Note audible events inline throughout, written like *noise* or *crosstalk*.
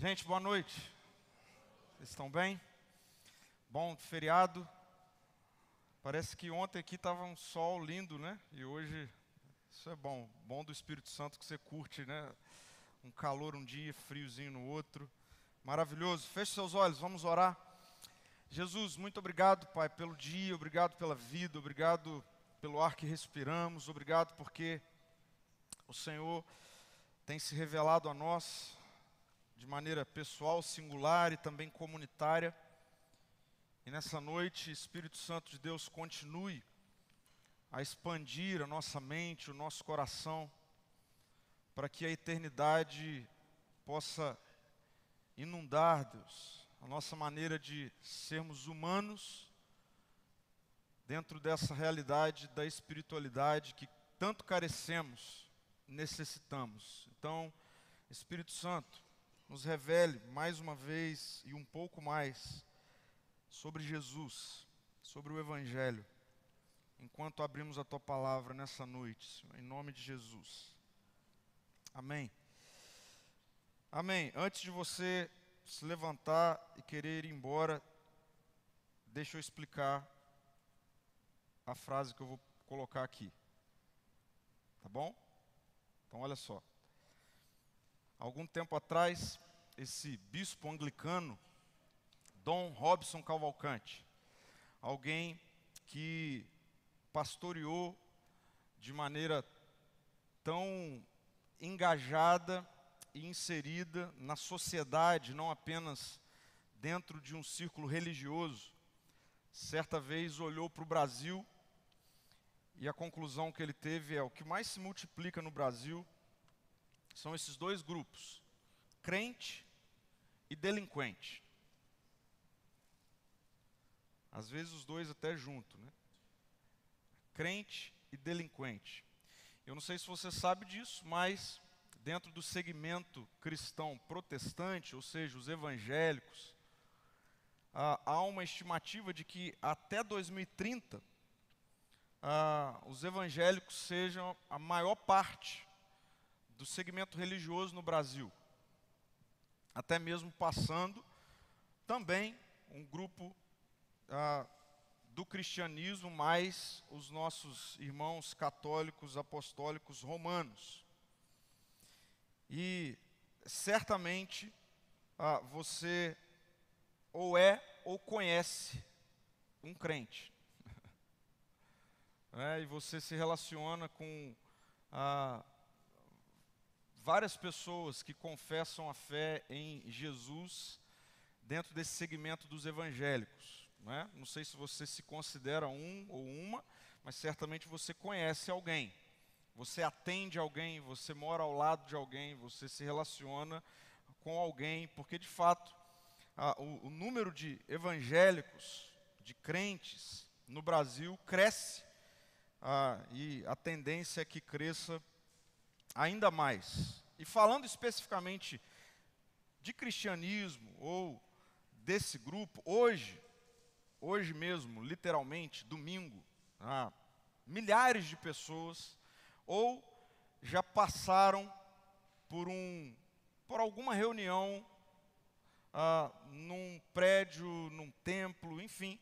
Gente, boa noite. Vocês estão bem? Bom feriado. Parece que ontem aqui estava um sol lindo, né? E hoje isso é bom, bom do Espírito Santo que você curte, né? Um calor um dia, friozinho no outro. Maravilhoso. Feche seus olhos, vamos orar. Jesus, muito obrigado, Pai, pelo dia, obrigado pela vida, obrigado pelo ar que respiramos, obrigado porque o Senhor tem se revelado a nós de maneira pessoal, singular e também comunitária. E nessa noite, Espírito Santo de Deus continue a expandir a nossa mente, o nosso coração, para que a eternidade possa inundar, Deus, a nossa maneira de sermos humanos dentro dessa realidade da espiritualidade que tanto carecemos, necessitamos. Então, Espírito Santo, nos revele mais uma vez e um pouco mais sobre Jesus, sobre o Evangelho, enquanto abrimos a tua palavra nessa noite, Senhor, em nome de Jesus. Amém. Amém. Antes de você se levantar e querer ir embora, deixa eu explicar a frase que eu vou colocar aqui. Tá bom? Então, olha só. Algum tempo atrás, esse bispo anglicano, Dom Robson Cavalcante, alguém que pastoreou de maneira tão engajada e inserida na sociedade, não apenas dentro de um círculo religioso, certa vez olhou para o Brasil e a conclusão que ele teve é: o que mais se multiplica no Brasil são esses dois grupos, crente e delinquente. Às vezes os dois até junto, né? Crente e delinquente. Eu não sei se você sabe disso, mas dentro do segmento cristão protestante, ou seja, os evangélicos, há uma estimativa de que até 2030 os evangélicos sejam a maior parte do segmento religioso no Brasil, até mesmo passando também um grupo ah, do cristianismo, mais os nossos irmãos católicos apostólicos romanos. E certamente ah, você ou é ou conhece um crente. *laughs* é, e você se relaciona com ah, várias pessoas que confessam a fé em Jesus dentro desse segmento dos evangélicos. Não, é? não sei se você se considera um ou uma, mas certamente você conhece alguém. Você atende alguém, você mora ao lado de alguém, você se relaciona com alguém, porque de fato a, o, o número de evangélicos, de crentes no Brasil cresce a, e a tendência é que cresça ainda mais. E falando especificamente de cristianismo ou desse grupo, hoje, hoje mesmo, literalmente, domingo, ah, milhares de pessoas ou já passaram por um por alguma reunião ah, num prédio, num templo, enfim,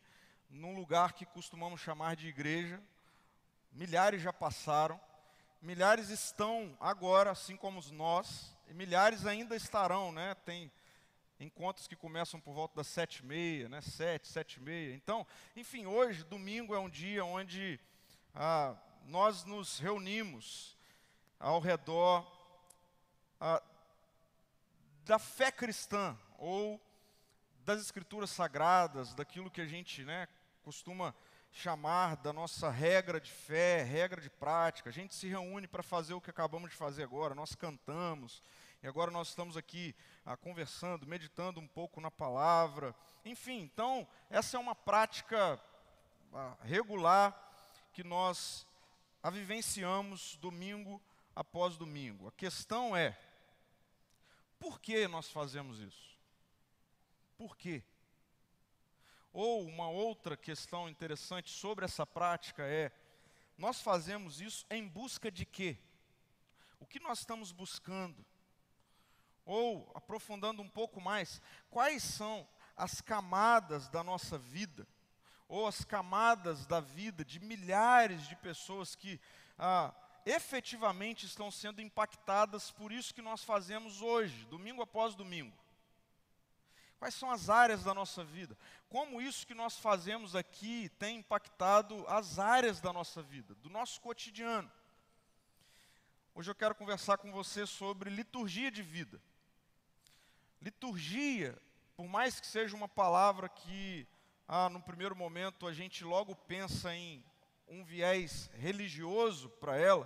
num lugar que costumamos chamar de igreja. Milhares já passaram milhares estão agora, assim como nós, e milhares ainda estarão, né? Tem encontros que começam por volta das sete e meia, né? Sete, sete e meia. Então, enfim, hoje, domingo, é um dia onde ah, nós nos reunimos ao redor ah, da fé cristã ou das escrituras sagradas, daquilo que a gente, né, costuma chamar da nossa regra de fé, regra de prática. A gente se reúne para fazer o que acabamos de fazer agora, nós cantamos, e agora nós estamos aqui ah, conversando, meditando um pouco na palavra. Enfim, então, essa é uma prática ah, regular que nós a vivenciamos domingo após domingo. A questão é: por que nós fazemos isso? Por quê? Ou uma outra questão interessante sobre essa prática é: nós fazemos isso em busca de quê? O que nós estamos buscando? Ou, aprofundando um pouco mais, quais são as camadas da nossa vida, ou as camadas da vida de milhares de pessoas que ah, efetivamente estão sendo impactadas por isso que nós fazemos hoje, domingo após domingo. Quais são as áreas da nossa vida? Como isso que nós fazemos aqui tem impactado as áreas da nossa vida, do nosso cotidiano? Hoje eu quero conversar com você sobre liturgia de vida. Liturgia, por mais que seja uma palavra que, ah, no primeiro momento, a gente logo pensa em um viés religioso para ela,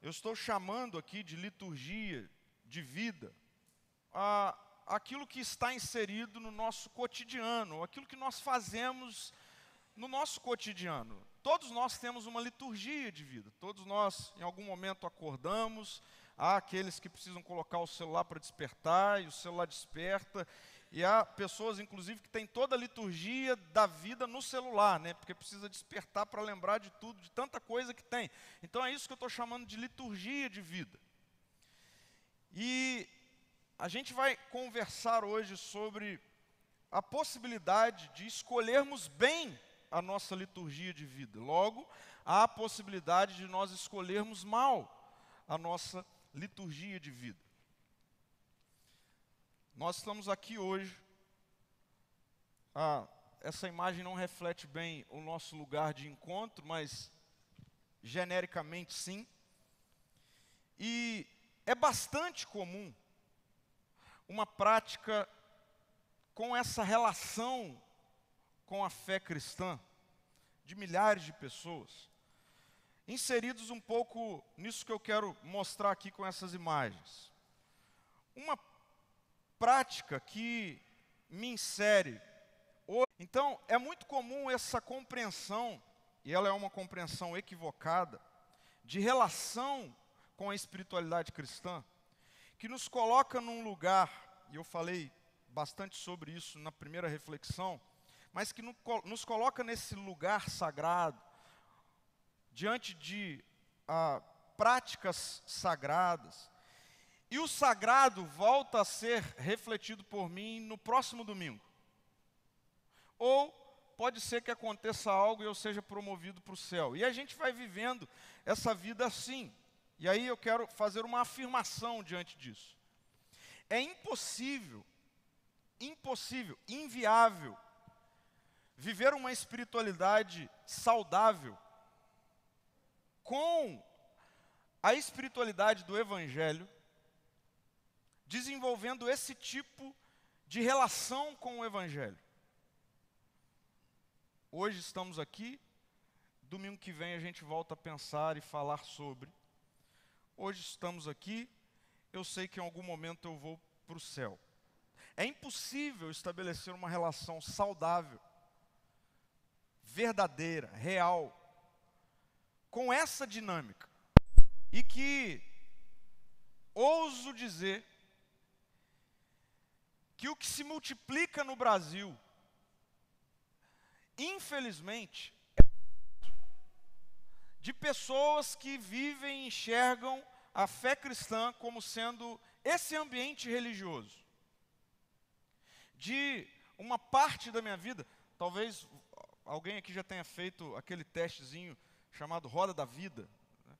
eu estou chamando aqui de liturgia de vida a aquilo que está inserido no nosso cotidiano, aquilo que nós fazemos no nosso cotidiano. Todos nós temos uma liturgia de vida, todos nós em algum momento acordamos, há aqueles que precisam colocar o celular para despertar e o celular desperta, e há pessoas, inclusive, que têm toda a liturgia da vida no celular, né? Porque precisa despertar para lembrar de tudo, de tanta coisa que tem. Então é isso que eu estou chamando de liturgia de vida. E a gente vai conversar hoje sobre a possibilidade de escolhermos bem a nossa liturgia de vida. Logo, há a possibilidade de nós escolhermos mal a nossa liturgia de vida. Nós estamos aqui hoje. Ah, essa imagem não reflete bem o nosso lugar de encontro, mas genericamente sim. E é bastante comum uma prática com essa relação com a fé cristã de milhares de pessoas, inseridos um pouco nisso que eu quero mostrar aqui com essas imagens. Uma prática que me insere. Então, é muito comum essa compreensão, e ela é uma compreensão equivocada, de relação com a espiritualidade cristã que nos coloca num lugar, e eu falei bastante sobre isso na primeira reflexão, mas que nos coloca nesse lugar sagrado, diante de ah, práticas sagradas, e o sagrado volta a ser refletido por mim no próximo domingo. Ou pode ser que aconteça algo e eu seja promovido para o céu. E a gente vai vivendo essa vida assim. E aí eu quero fazer uma afirmação diante disso. É impossível, impossível, inviável, viver uma espiritualidade saudável com a espiritualidade do Evangelho, desenvolvendo esse tipo de relação com o Evangelho. Hoje estamos aqui, domingo que vem a gente volta a pensar e falar sobre. Hoje estamos aqui, eu sei que em algum momento eu vou para o céu. É impossível estabelecer uma relação saudável, verdadeira, real, com essa dinâmica. E que, ouso dizer, que o que se multiplica no Brasil, infelizmente, de pessoas que vivem e enxergam a fé cristã como sendo esse ambiente religioso. De uma parte da minha vida, talvez alguém aqui já tenha feito aquele testezinho chamado Roda da Vida. Né?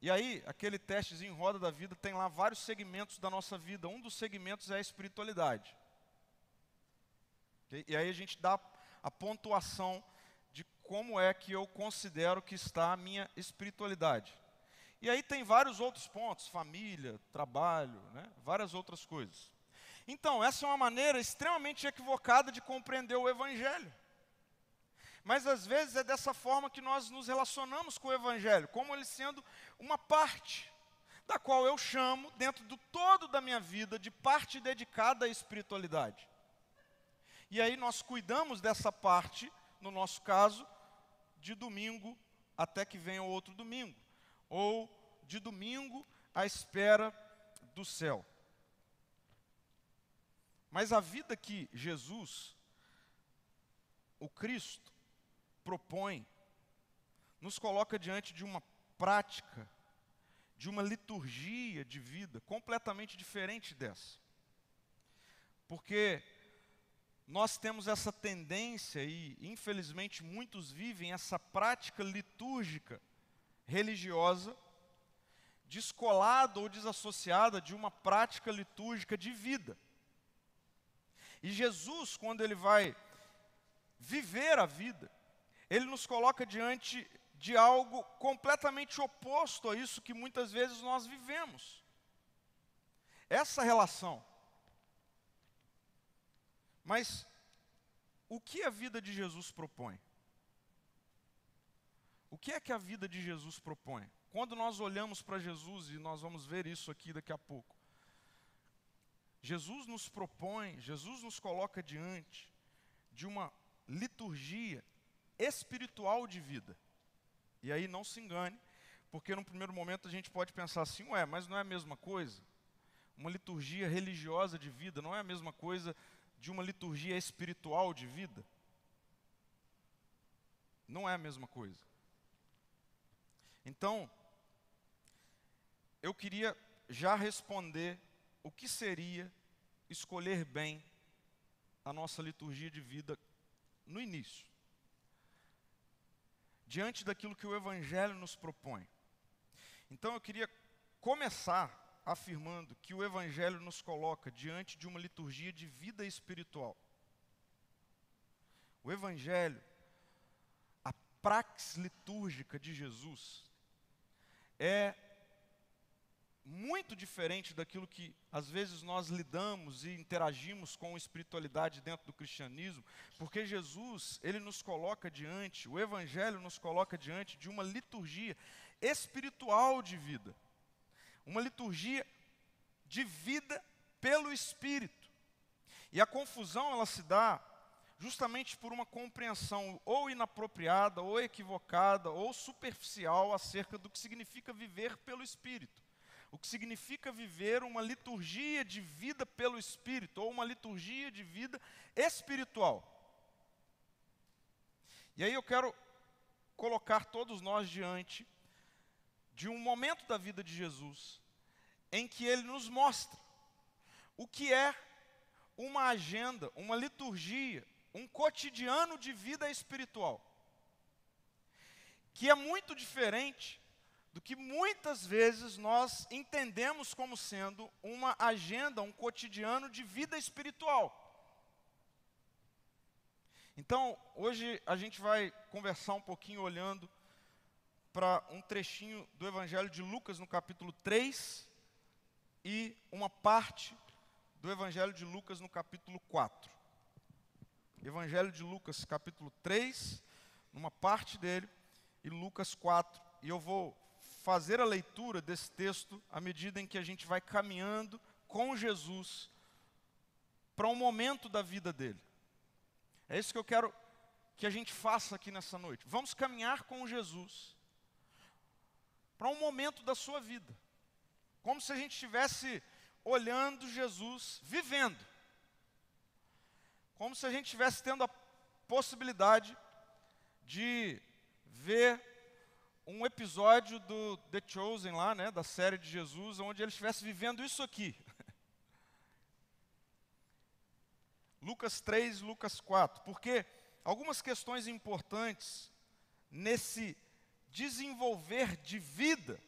E aí, aquele testezinho Roda da Vida tem lá vários segmentos da nossa vida. Um dos segmentos é a espiritualidade. E aí a gente dá a pontuação como é que eu considero que está a minha espiritualidade. E aí tem vários outros pontos, família, trabalho, né? várias outras coisas. Então, essa é uma maneira extremamente equivocada de compreender o Evangelho. Mas às vezes é dessa forma que nós nos relacionamos com o Evangelho, como ele sendo uma parte, da qual eu chamo, dentro do todo da minha vida, de parte dedicada à espiritualidade. E aí nós cuidamos dessa parte, no nosso caso, de domingo até que venha outro domingo, ou de domingo à espera do céu. Mas a vida que Jesus, o Cristo, propõe, nos coloca diante de uma prática, de uma liturgia de vida completamente diferente dessa. Porque nós temos essa tendência, e infelizmente muitos vivem essa prática litúrgica religiosa, descolada ou desassociada de uma prática litúrgica de vida. E Jesus, quando ele vai viver a vida, ele nos coloca diante de algo completamente oposto a isso que muitas vezes nós vivemos. Essa relação. Mas o que a vida de Jesus propõe? O que é que a vida de Jesus propõe? Quando nós olhamos para Jesus, e nós vamos ver isso aqui daqui a pouco, Jesus nos propõe, Jesus nos coloca diante de uma liturgia espiritual de vida. E aí não se engane, porque no primeiro momento a gente pode pensar assim, ué, mas não é a mesma coisa? Uma liturgia religiosa de vida não é a mesma coisa de uma liturgia espiritual de vida? Não é a mesma coisa. Então, eu queria já responder o que seria escolher bem a nossa liturgia de vida no início. Diante daquilo que o Evangelho nos propõe. Então eu queria começar afirmando que o Evangelho nos coloca diante de uma liturgia de vida espiritual. O Evangelho, a praxis litúrgica de Jesus, é muito diferente daquilo que às vezes nós lidamos e interagimos com espiritualidade dentro do cristianismo, porque Jesus, ele nos coloca diante, o evangelho nos coloca diante de uma liturgia espiritual de vida. Uma liturgia de vida pelo espírito. E a confusão ela se dá justamente por uma compreensão ou inapropriada, ou equivocada, ou superficial acerca do que significa viver pelo espírito o que significa viver uma liturgia de vida pelo Espírito, ou uma liturgia de vida espiritual. E aí eu quero colocar todos nós diante de um momento da vida de Jesus em que ele nos mostra o que é uma agenda, uma liturgia, um cotidiano de vida espiritual, que é muito diferente do que muitas vezes nós entendemos como sendo uma agenda, um cotidiano de vida espiritual. Então, hoje a gente vai conversar um pouquinho olhando para um trechinho do Evangelho de Lucas no capítulo 3 e uma parte do Evangelho de Lucas no capítulo 4. Evangelho de Lucas, capítulo 3, numa parte dele, e Lucas 4. E eu vou fazer a leitura desse texto à medida em que a gente vai caminhando com Jesus para um momento da vida dele. É isso que eu quero que a gente faça aqui nessa noite. Vamos caminhar com Jesus para um momento da sua vida, como se a gente estivesse olhando Jesus vivendo, como se a gente estivesse tendo a possibilidade de ver um episódio do The Chosen lá, né, da série de Jesus, onde ele estivesse vivendo isso aqui. *laughs* Lucas 3, Lucas 4, porque algumas questões importantes nesse desenvolver de vida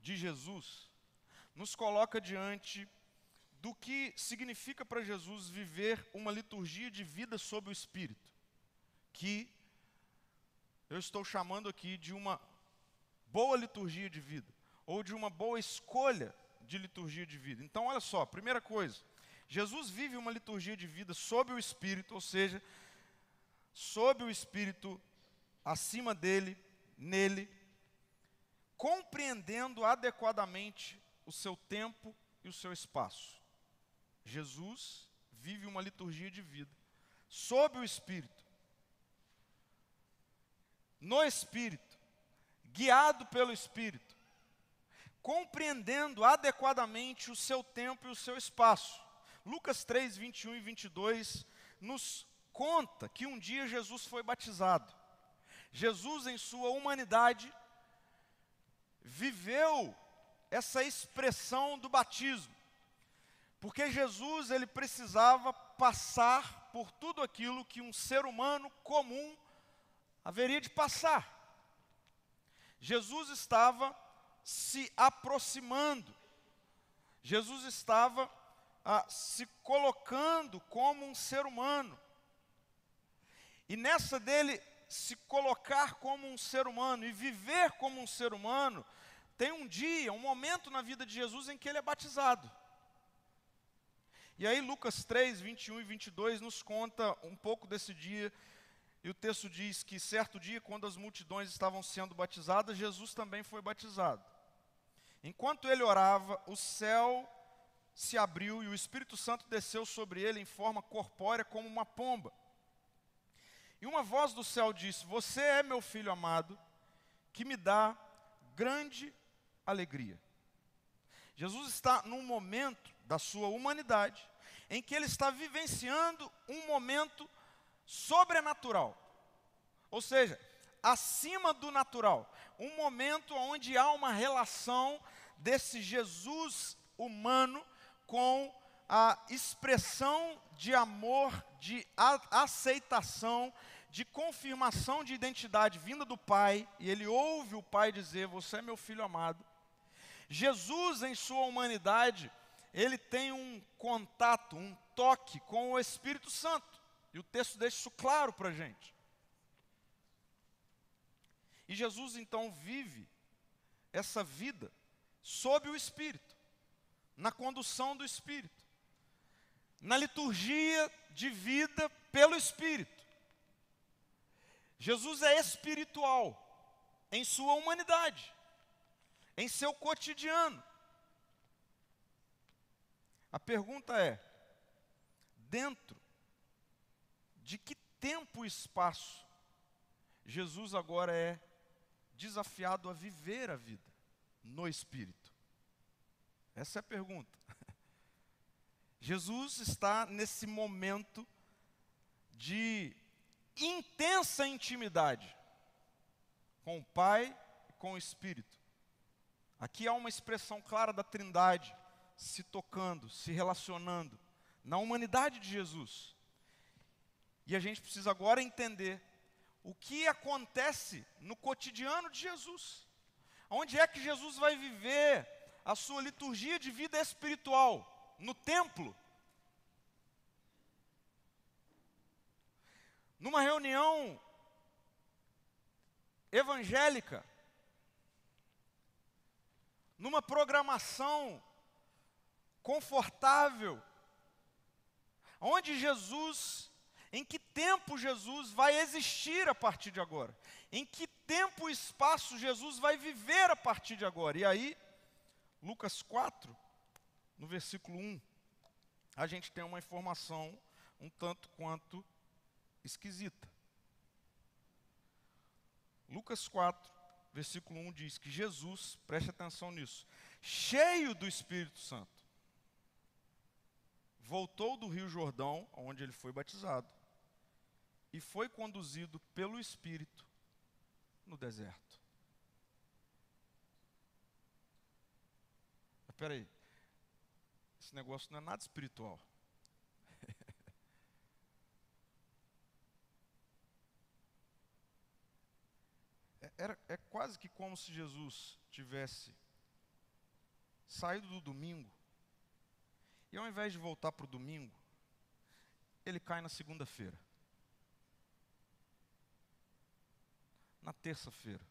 de Jesus nos coloca diante do que significa para Jesus viver uma liturgia de vida sob o Espírito, que eu estou chamando aqui de uma boa liturgia de vida, ou de uma boa escolha de liturgia de vida. Então, olha só, primeira coisa, Jesus vive uma liturgia de vida sob o Espírito, ou seja, sob o Espírito, acima dele, nele, compreendendo adequadamente o seu tempo e o seu espaço. Jesus vive uma liturgia de vida sob o Espírito, no Espírito, guiado pelo Espírito, compreendendo adequadamente o seu tempo e o seu espaço. Lucas 3, 21 e 22 nos conta que um dia Jesus foi batizado. Jesus, em sua humanidade, viveu essa expressão do batismo. Porque Jesus ele precisava passar por tudo aquilo que um ser humano comum haveria de passar. Jesus estava se aproximando. Jesus estava ah, se colocando como um ser humano. E nessa dele se colocar como um ser humano e viver como um ser humano, tem um dia, um momento na vida de Jesus em que ele é batizado. E aí, Lucas 3, 21 e 22 nos conta um pouco desse dia. E o texto diz que certo dia, quando as multidões estavam sendo batizadas, Jesus também foi batizado. Enquanto ele orava, o céu se abriu e o Espírito Santo desceu sobre ele em forma corpórea como uma pomba. E uma voz do céu disse: Você é meu filho amado, que me dá grande alegria. Jesus está num momento da sua humanidade em que ele está vivenciando um momento sobrenatural. Ou seja, acima do natural. Um momento onde há uma relação desse Jesus humano com a expressão de amor, de aceitação, de confirmação de identidade vinda do Pai, e ele ouve o Pai dizer: Você é meu filho amado. Jesus, em sua humanidade, ele tem um contato, um toque com o Espírito Santo, e o texto deixa isso claro para a gente. E Jesus então vive essa vida sob o Espírito, na condução do Espírito na liturgia de vida pelo Espírito. Jesus é espiritual em sua humanidade, em seu cotidiano. A pergunta é: dentro de que tempo e espaço Jesus agora é desafiado a viver a vida no Espírito? Essa é a pergunta. Jesus está nesse momento de intensa intimidade com o Pai e com o Espírito. Aqui há uma expressão clara da Trindade se tocando, se relacionando na humanidade de Jesus. E a gente precisa agora entender o que acontece no cotidiano de Jesus. Onde é que Jesus vai viver a sua liturgia de vida espiritual? No templo, numa reunião evangélica, numa programação confortável, onde Jesus, em que tempo Jesus vai existir a partir de agora? Em que tempo e espaço Jesus vai viver a partir de agora? E aí, Lucas 4, no versículo 1, a gente tem uma informação um tanto quanto esquisita. Lucas 4, versículo 1 diz que Jesus, preste atenção nisso, cheio do Espírito Santo, voltou do Rio Jordão, onde ele foi batizado, e foi conduzido pelo Espírito no deserto. Espera aí. Esse negócio não é nada espiritual. *laughs* é, era, é quase que como se Jesus tivesse saído do domingo e ao invés de voltar para o domingo, ele cai na segunda-feira. Na terça-feira.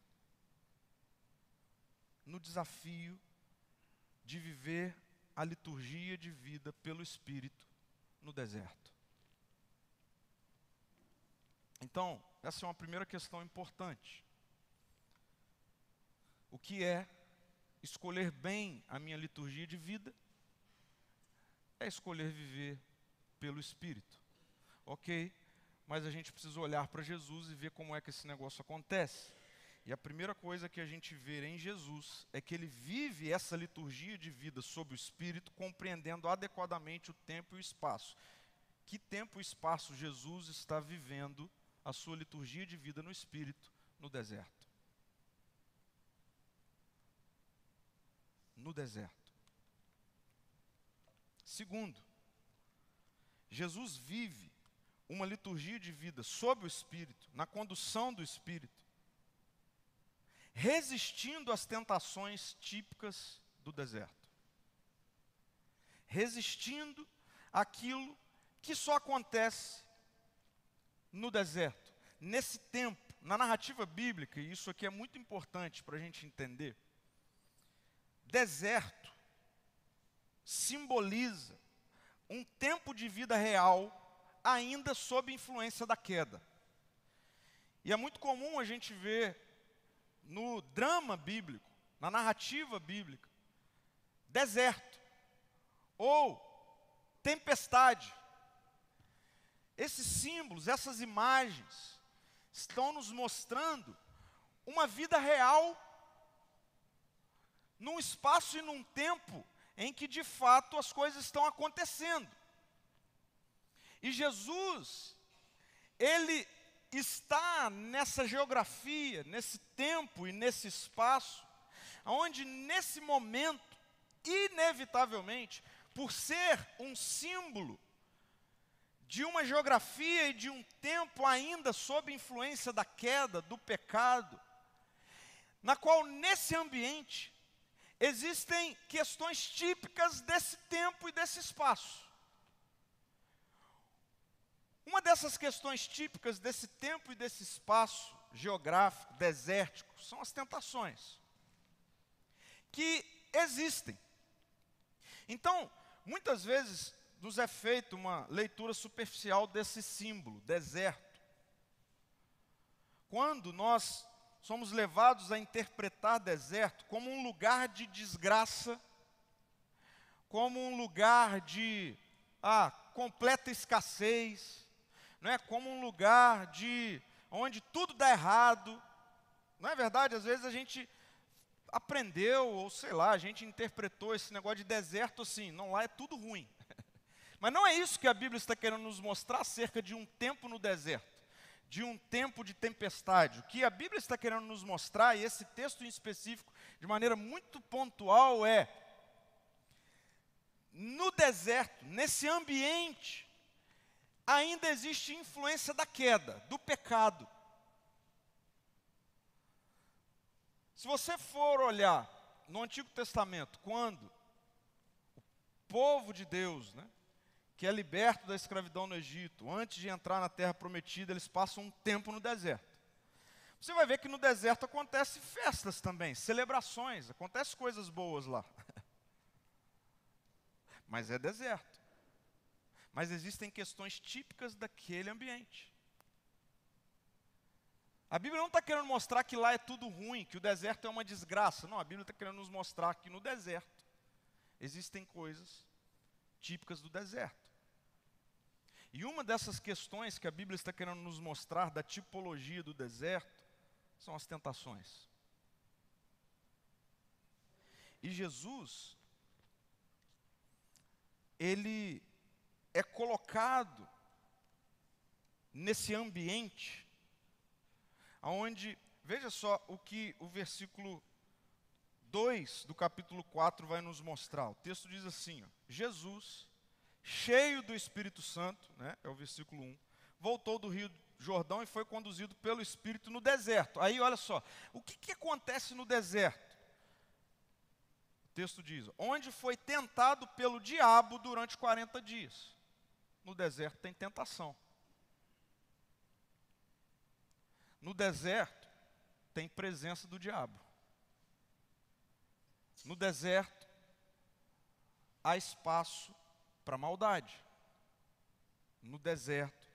No desafio de viver a liturgia de vida pelo Espírito no deserto. Então, essa é uma primeira questão importante. O que é escolher bem a minha liturgia de vida? É escolher viver pelo Espírito. Ok, mas a gente precisa olhar para Jesus e ver como é que esse negócio acontece. E a primeira coisa que a gente vê em Jesus é que ele vive essa liturgia de vida sob o Espírito, compreendendo adequadamente o tempo e o espaço. Que tempo e espaço Jesus está vivendo a sua liturgia de vida no Espírito no deserto? No deserto. Segundo, Jesus vive uma liturgia de vida sob o Espírito, na condução do Espírito, resistindo às tentações típicas do deserto, resistindo àquilo que só acontece no deserto, nesse tempo, na narrativa bíblica, e isso aqui é muito importante para a gente entender, deserto simboliza um tempo de vida real ainda sob influência da queda. E é muito comum a gente ver no drama bíblico, na narrativa bíblica, deserto ou tempestade. Esses símbolos, essas imagens, estão nos mostrando uma vida real num espaço e num tempo em que de fato as coisas estão acontecendo. E Jesus, ele está nessa geografia, nesse tempo e nesse espaço, onde nesse momento, inevitavelmente, por ser um símbolo de uma geografia e de um tempo ainda sob influência da queda, do pecado, na qual nesse ambiente existem questões típicas desse tempo e desse espaço. Uma dessas questões típicas desse tempo e desse espaço geográfico, desértico, são as tentações, que existem. Então, muitas vezes nos é feita uma leitura superficial desse símbolo, deserto. Quando nós somos levados a interpretar deserto como um lugar de desgraça, como um lugar de ah, completa escassez, não é como um lugar de onde tudo dá errado. Não é verdade? Às vezes a gente aprendeu, ou sei lá, a gente interpretou esse negócio de deserto assim, não lá é tudo ruim. *laughs* Mas não é isso que a Bíblia está querendo nos mostrar acerca de um tempo no deserto de um tempo de tempestade. O que a Bíblia está querendo nos mostrar, e esse texto em específico, de maneira muito pontual, é: no deserto, nesse ambiente, ainda existe influência da queda, do pecado. Se você for olhar no Antigo Testamento, quando o povo de Deus, né, que é liberto da escravidão no Egito, antes de entrar na terra prometida, eles passam um tempo no deserto. Você vai ver que no deserto acontecem festas também, celebrações, acontecem coisas boas lá. *laughs* Mas é deserto. Mas existem questões típicas daquele ambiente. A Bíblia não está querendo mostrar que lá é tudo ruim, que o deserto é uma desgraça. Não, a Bíblia está querendo nos mostrar que no deserto existem coisas típicas do deserto. E uma dessas questões que a Bíblia está querendo nos mostrar da tipologia do deserto são as tentações. E Jesus, ele é colocado nesse ambiente onde, veja só o que o versículo 2 do capítulo 4 vai nos mostrar. O texto diz assim: ó, Jesus cheio do Espírito Santo, né, é o versículo 1, voltou do rio Jordão e foi conduzido pelo Espírito no deserto. Aí olha só, o que, que acontece no deserto? O texto diz: onde foi tentado pelo diabo durante 40 dias. No deserto tem tentação. No deserto tem presença do diabo. No deserto há espaço para maldade. No deserto.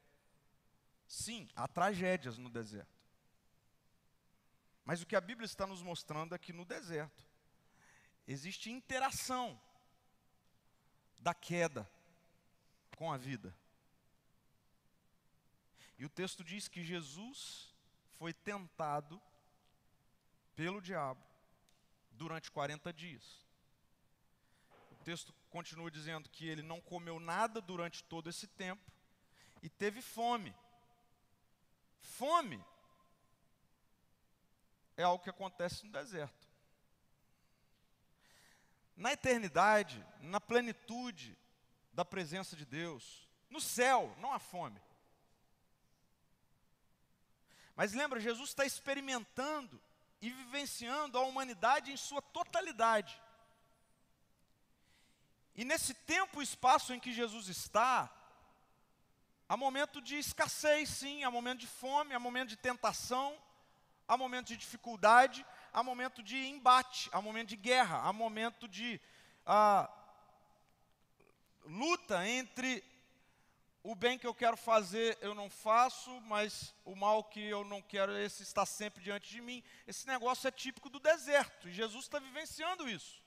Sim, há tragédias no deserto. Mas o que a Bíblia está nos mostrando é que no deserto existe interação da queda com a vida. E o texto diz que Jesus foi tentado pelo diabo durante 40 dias texto continua dizendo que ele não comeu nada durante todo esse tempo e teve fome. Fome é algo que acontece no deserto. Na eternidade, na plenitude da presença de Deus. No céu, não há fome. Mas lembra, Jesus está experimentando e vivenciando a humanidade em sua totalidade. E nesse tempo e espaço em que Jesus está, há momento de escassez, sim, há momento de fome, há momento de tentação, há momento de dificuldade, há momento de embate, há momento de guerra, há momento de ah, luta entre o bem que eu quero fazer eu não faço, mas o mal que eu não quero, esse está sempre diante de mim. Esse negócio é típico do deserto, e Jesus está vivenciando isso.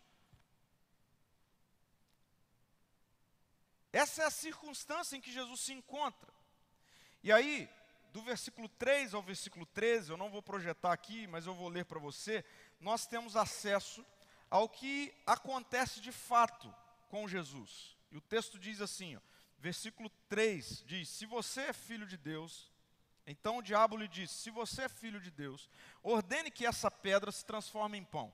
Essa é a circunstância em que Jesus se encontra. E aí, do versículo 3 ao versículo 13, eu não vou projetar aqui, mas eu vou ler para você, nós temos acesso ao que acontece de fato com Jesus. E o texto diz assim, ó, versículo 3 diz: Se você é filho de Deus, então o diabo lhe disse: Se você é filho de Deus, ordene que essa pedra se transforme em pão.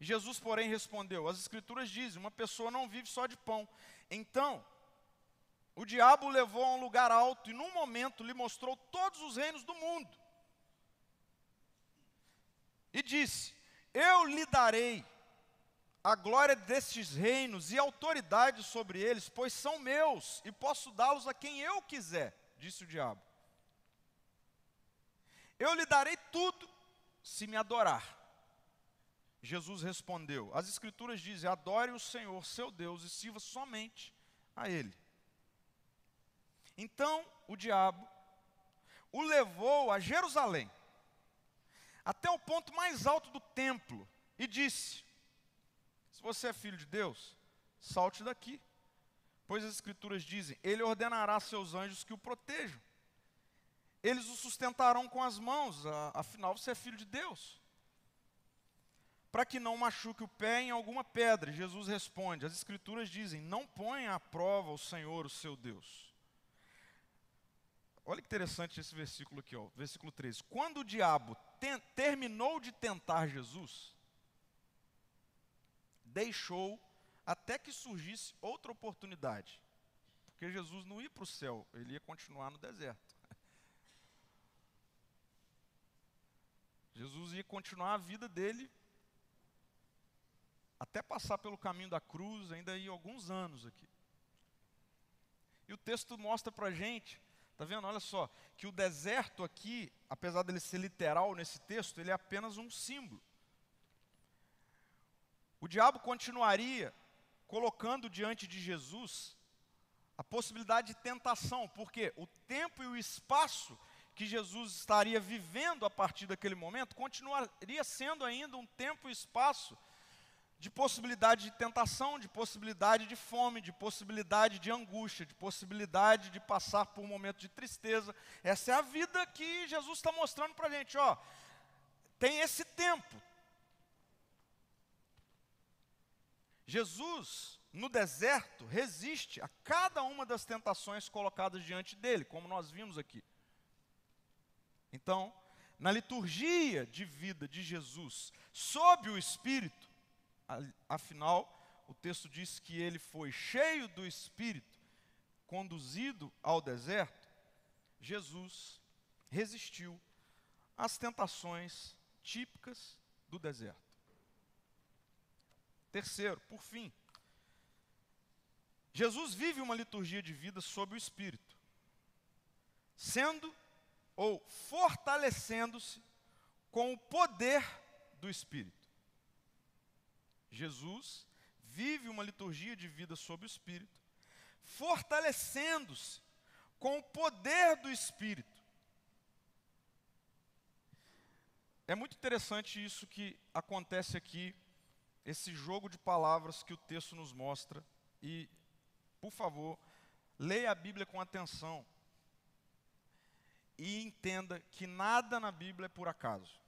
Jesus, porém, respondeu: As Escrituras dizem: Uma pessoa não vive só de pão. Então, o diabo o levou a um lugar alto e, num momento, lhe mostrou todos os reinos do mundo. E disse: Eu lhe darei a glória destes reinos e autoridade sobre eles, pois são meus e posso dá-los a quem eu quiser, disse o diabo. Eu lhe darei tudo se me adorar. Jesus respondeu: As Escrituras dizem: adore o Senhor, seu Deus, e sirva somente a Ele. Então o diabo o levou a Jerusalém, até o ponto mais alto do templo, e disse: se você é filho de Deus, salte daqui. Pois as Escrituras dizem: Ele ordenará seus anjos que o protejam. Eles o sustentarão com as mãos, afinal você é filho de Deus. Para que não machuque o pé em alguma pedra. Jesus responde: As Escrituras dizem: Não ponha à prova o Senhor, o seu Deus. Olha que interessante esse versículo aqui, ó, versículo 13. Quando o diabo terminou de tentar Jesus, deixou até que surgisse outra oportunidade. Porque Jesus não ia para o céu, ele ia continuar no deserto. Jesus ia continuar a vida dele até passar pelo caminho da cruz, ainda ia alguns anos aqui. E o texto mostra para a gente, tá vendo? Olha só, que o deserto aqui, apesar dele ser literal nesse texto, ele é apenas um símbolo. O diabo continuaria colocando diante de Jesus a possibilidade de tentação, porque o tempo e o espaço que Jesus estaria vivendo a partir daquele momento continuaria sendo ainda um tempo e espaço de possibilidade de tentação, de possibilidade de fome, de possibilidade de angústia, de possibilidade de passar por um momento de tristeza. Essa é a vida que Jesus está mostrando para a gente. Ó, tem esse tempo, Jesus, no deserto, resiste a cada uma das tentações colocadas diante dele, como nós vimos aqui. Então, na liturgia de vida de Jesus, sob o Espírito, afinal, o texto diz que ele foi cheio do Espírito, conduzido ao deserto, Jesus resistiu às tentações típicas do deserto. Terceiro, por fim, Jesus vive uma liturgia de vida sob o Espírito, sendo ou fortalecendo-se com o poder do Espírito. Jesus vive uma liturgia de vida sob o Espírito, fortalecendo-se com o poder do Espírito. É muito interessante isso que acontece aqui esse jogo de palavras que o texto nos mostra e, por favor, leia a Bíblia com atenção e entenda que nada na Bíblia é por acaso.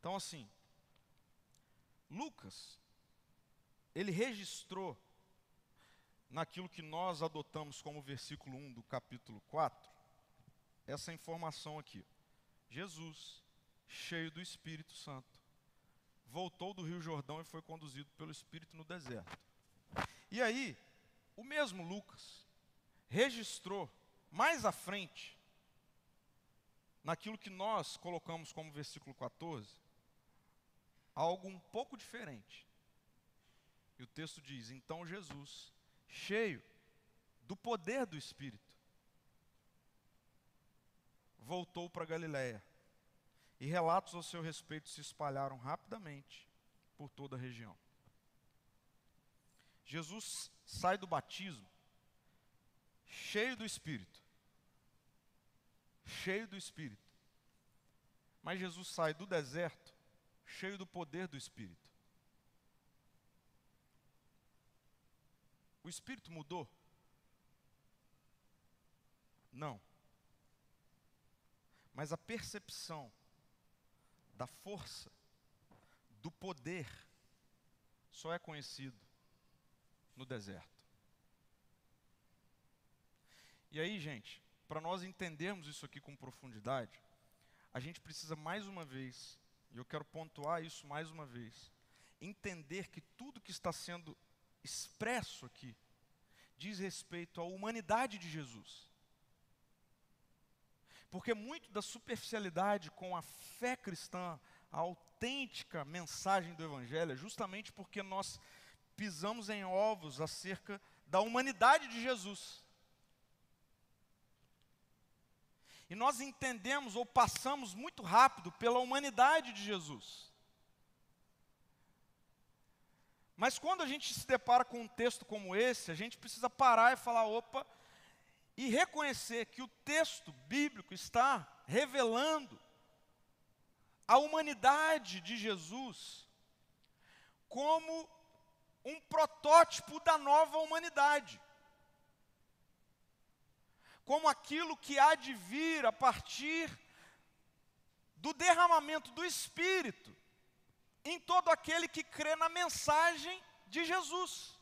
Então, assim, Lucas, ele registrou naquilo que nós adotamos como versículo 1 do capítulo 4, essa informação aqui. Jesus, cheio do Espírito Santo, voltou do Rio Jordão e foi conduzido pelo Espírito no deserto. E aí, o mesmo Lucas registrou mais à frente, naquilo que nós colocamos como versículo 14, algo um pouco diferente. E o texto diz: Então Jesus, cheio do poder do Espírito, voltou para Galiléia. E relatos ao seu respeito se espalharam rapidamente por toda a região. Jesus sai do batismo cheio do Espírito. Cheio do Espírito. Mas Jesus sai do deserto cheio do poder do Espírito. O Espírito mudou? Não. Mas a percepção da força, do poder, só é conhecido no deserto. E aí, gente, para nós entendermos isso aqui com profundidade, a gente precisa mais uma vez, e eu quero pontuar isso mais uma vez, entender que tudo que está sendo expresso aqui diz respeito à humanidade de Jesus. Porque muito da superficialidade com a fé cristã, a autêntica mensagem do Evangelho, é justamente porque nós pisamos em ovos acerca da humanidade de Jesus. E nós entendemos ou passamos muito rápido pela humanidade de Jesus. Mas quando a gente se depara com um texto como esse, a gente precisa parar e falar: opa, e reconhecer que o texto bíblico está revelando a humanidade de Jesus como um protótipo da nova humanidade. Como aquilo que há de vir a partir do derramamento do Espírito em todo aquele que crê na mensagem de Jesus.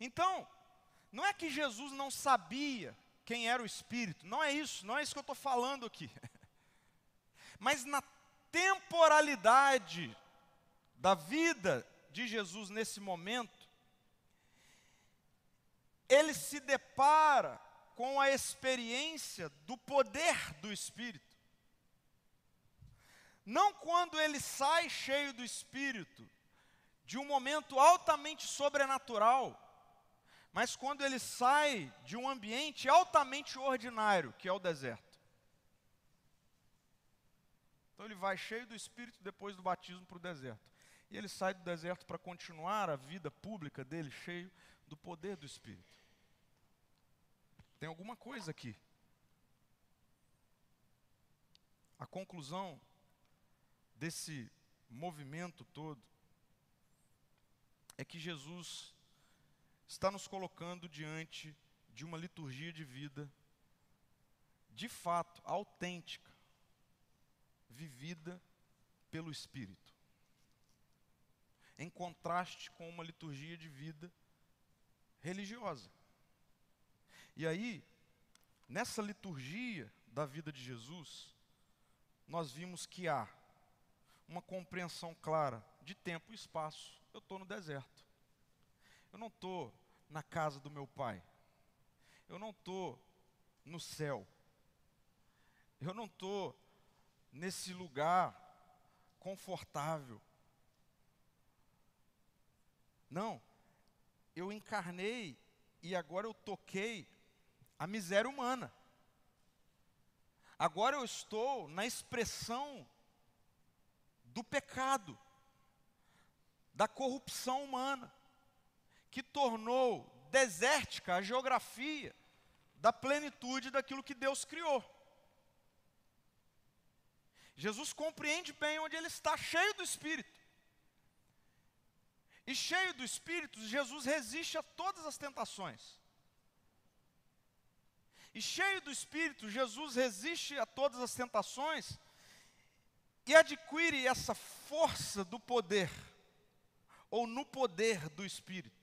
Então, não é que Jesus não sabia quem era o Espírito, não é isso, não é isso que eu estou falando aqui. *laughs* Mas na temporalidade da vida de Jesus nesse momento, ele se depara com a experiência do poder do Espírito. Não quando ele sai cheio do Espírito, de um momento altamente sobrenatural, mas quando ele sai de um ambiente altamente ordinário, que é o deserto. Então ele vai cheio do Espírito depois do batismo para o deserto. E ele sai do deserto para continuar a vida pública dele cheio do poder do Espírito. Tem alguma coisa aqui. A conclusão desse movimento todo é que Jesus está nos colocando diante de uma liturgia de vida, de fato, autêntica, vivida pelo Espírito, em contraste com uma liturgia de vida religiosa. E aí, nessa liturgia da vida de Jesus, nós vimos que há uma compreensão clara de tempo e espaço. Eu estou no deserto. Eu não estou na casa do meu pai. Eu não estou no céu. Eu não estou nesse lugar confortável. Não. Eu encarnei e agora eu toquei a miséria humana. Agora eu estou na expressão do pecado, da corrupção humana que tornou desértica a geografia da plenitude daquilo que Deus criou. Jesus compreende bem onde ele está, cheio do Espírito. E cheio do Espírito, Jesus resiste a todas as tentações. E cheio do Espírito, Jesus resiste a todas as tentações e adquire essa força do poder, ou no poder do Espírito.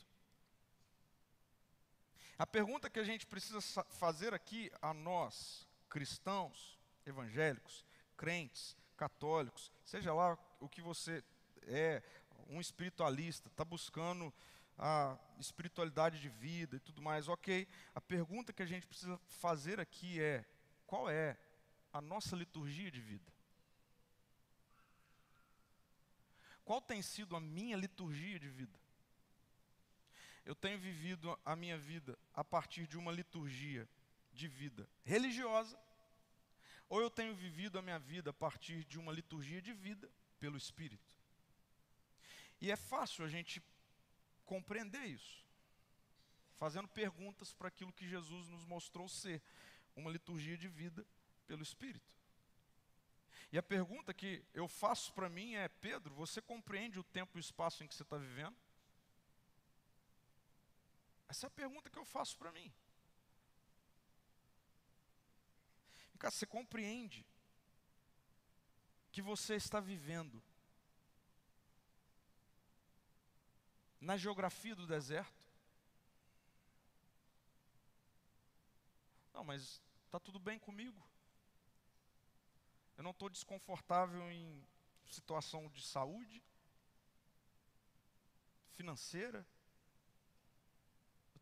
A pergunta que a gente precisa fazer aqui a nós, cristãos, evangélicos, crentes, católicos, seja lá o que você é, um espiritualista, está buscando a espiritualidade de vida e tudo mais, ok. A pergunta que a gente precisa fazer aqui é: qual é a nossa liturgia de vida? Qual tem sido a minha liturgia de vida? Eu tenho vivido a minha vida a partir de uma liturgia de vida religiosa, ou eu tenho vivido a minha vida a partir de uma liturgia de vida pelo Espírito? E é fácil a gente compreender isso, fazendo perguntas para aquilo que Jesus nos mostrou ser uma liturgia de vida pelo Espírito. E a pergunta que eu faço para mim é: Pedro, você compreende o tempo e o espaço em que você está vivendo? Essa é a pergunta que eu faço para mim. Cara, você compreende que você está vivendo na geografia do deserto? Não, mas está tudo bem comigo. Eu não estou desconfortável em situação de saúde, financeira.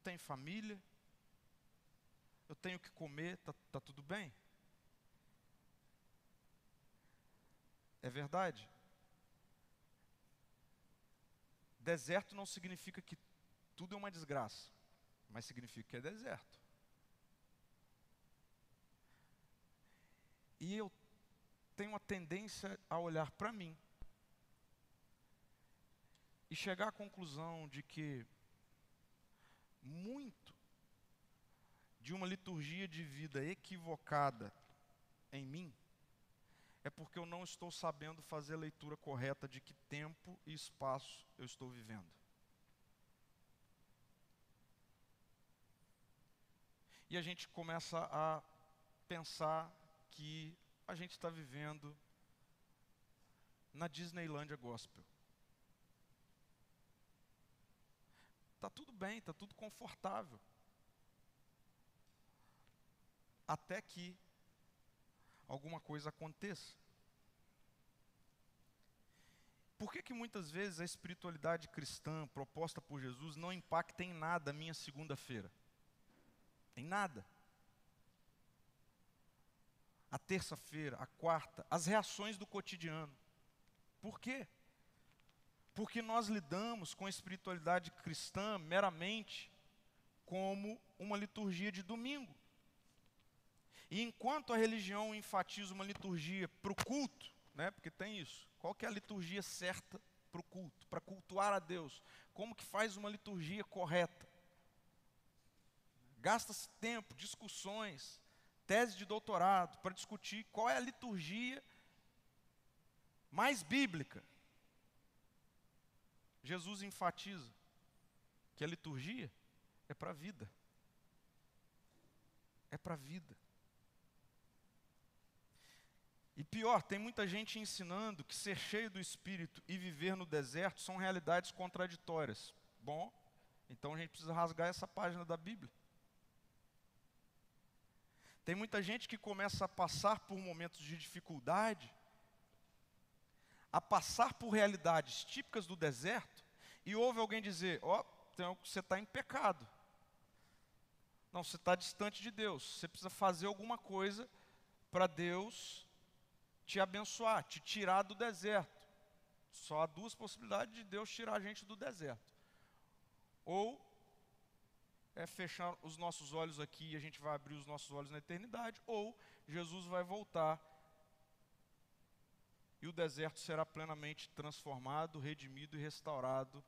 Tenho família. Eu tenho que comer, está tá tudo bem? É verdade? Deserto não significa que tudo é uma desgraça, mas significa que é deserto. E eu tenho uma tendência a olhar para mim e chegar à conclusão de que muito de uma liturgia de vida equivocada em mim é porque eu não estou sabendo fazer a leitura correta de que tempo e espaço eu estou vivendo. E a gente começa a pensar que a gente está vivendo na Disneylândia Gospel. Está tudo bem, está tudo confortável. Até que alguma coisa aconteça. Por que, que muitas vezes a espiritualidade cristã proposta por Jesus não impacta em nada a minha segunda-feira? Em nada. A terça-feira, a quarta, as reações do cotidiano. Por quê? Porque nós lidamos com a espiritualidade cristã meramente como uma liturgia de domingo. E enquanto a religião enfatiza uma liturgia para o culto, né, porque tem isso, qual que é a liturgia certa para o culto, para cultuar a Deus? Como que faz uma liturgia correta? Gasta-se tempo, discussões, tese de doutorado para discutir qual é a liturgia mais bíblica. Jesus enfatiza que a liturgia é para a vida. É para a vida. E pior, tem muita gente ensinando que ser cheio do Espírito e viver no deserto são realidades contraditórias. Bom, então a gente precisa rasgar essa página da Bíblia. Tem muita gente que começa a passar por momentos de dificuldade, a passar por realidades típicas do deserto, e ouve alguém dizer: Ó, oh, você está em pecado. Não, você está distante de Deus. Você precisa fazer alguma coisa para Deus te abençoar, te tirar do deserto. Só há duas possibilidades de Deus tirar a gente do deserto. Ou é fechar os nossos olhos aqui e a gente vai abrir os nossos olhos na eternidade, ou Jesus vai voltar e o deserto será plenamente transformado, redimido e restaurado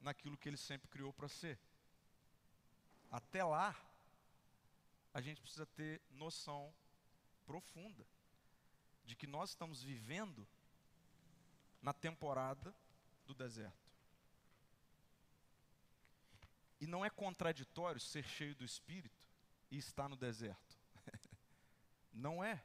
naquilo que ele sempre criou para ser. Até lá, a gente precisa ter noção profunda de que nós estamos vivendo na temporada do deserto. E não é contraditório ser cheio do Espírito e estar no deserto. *laughs* não é.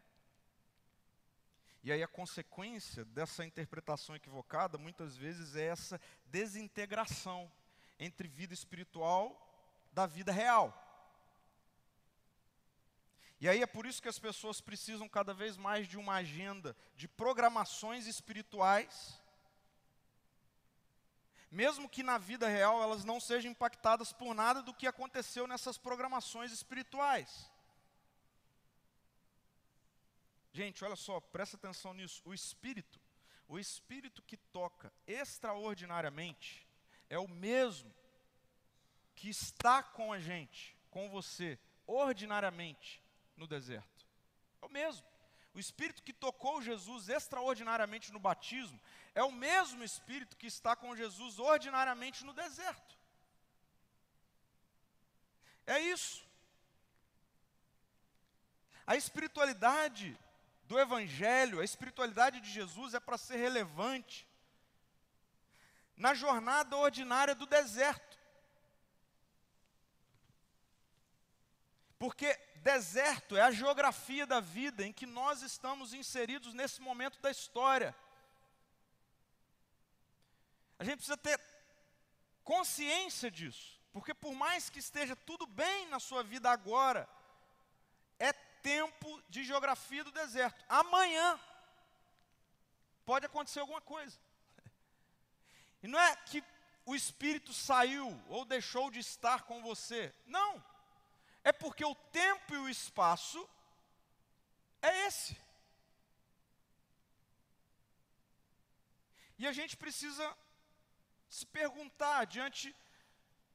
E aí a consequência dessa interpretação equivocada muitas vezes é essa desintegração entre vida espiritual da vida real. E aí é por isso que as pessoas precisam cada vez mais de uma agenda de programações espirituais, mesmo que na vida real elas não sejam impactadas por nada do que aconteceu nessas programações espirituais. Gente, olha só, presta atenção nisso. O espírito, o espírito que toca extraordinariamente é o mesmo que está com a gente, com você, ordinariamente no deserto. É o mesmo. O Espírito que tocou Jesus extraordinariamente no batismo é o mesmo Espírito que está com Jesus ordinariamente no deserto. É isso. A espiritualidade do Evangelho, a espiritualidade de Jesus é para ser relevante na jornada ordinária do deserto. Porque deserto é a geografia da vida em que nós estamos inseridos nesse momento da história. A gente precisa ter consciência disso, porque por mais que esteja tudo bem na sua vida agora, tempo de geografia do deserto. Amanhã pode acontecer alguma coisa. E não é que o Espírito saiu ou deixou de estar com você. Não é porque o tempo e o espaço é esse. E a gente precisa se perguntar diante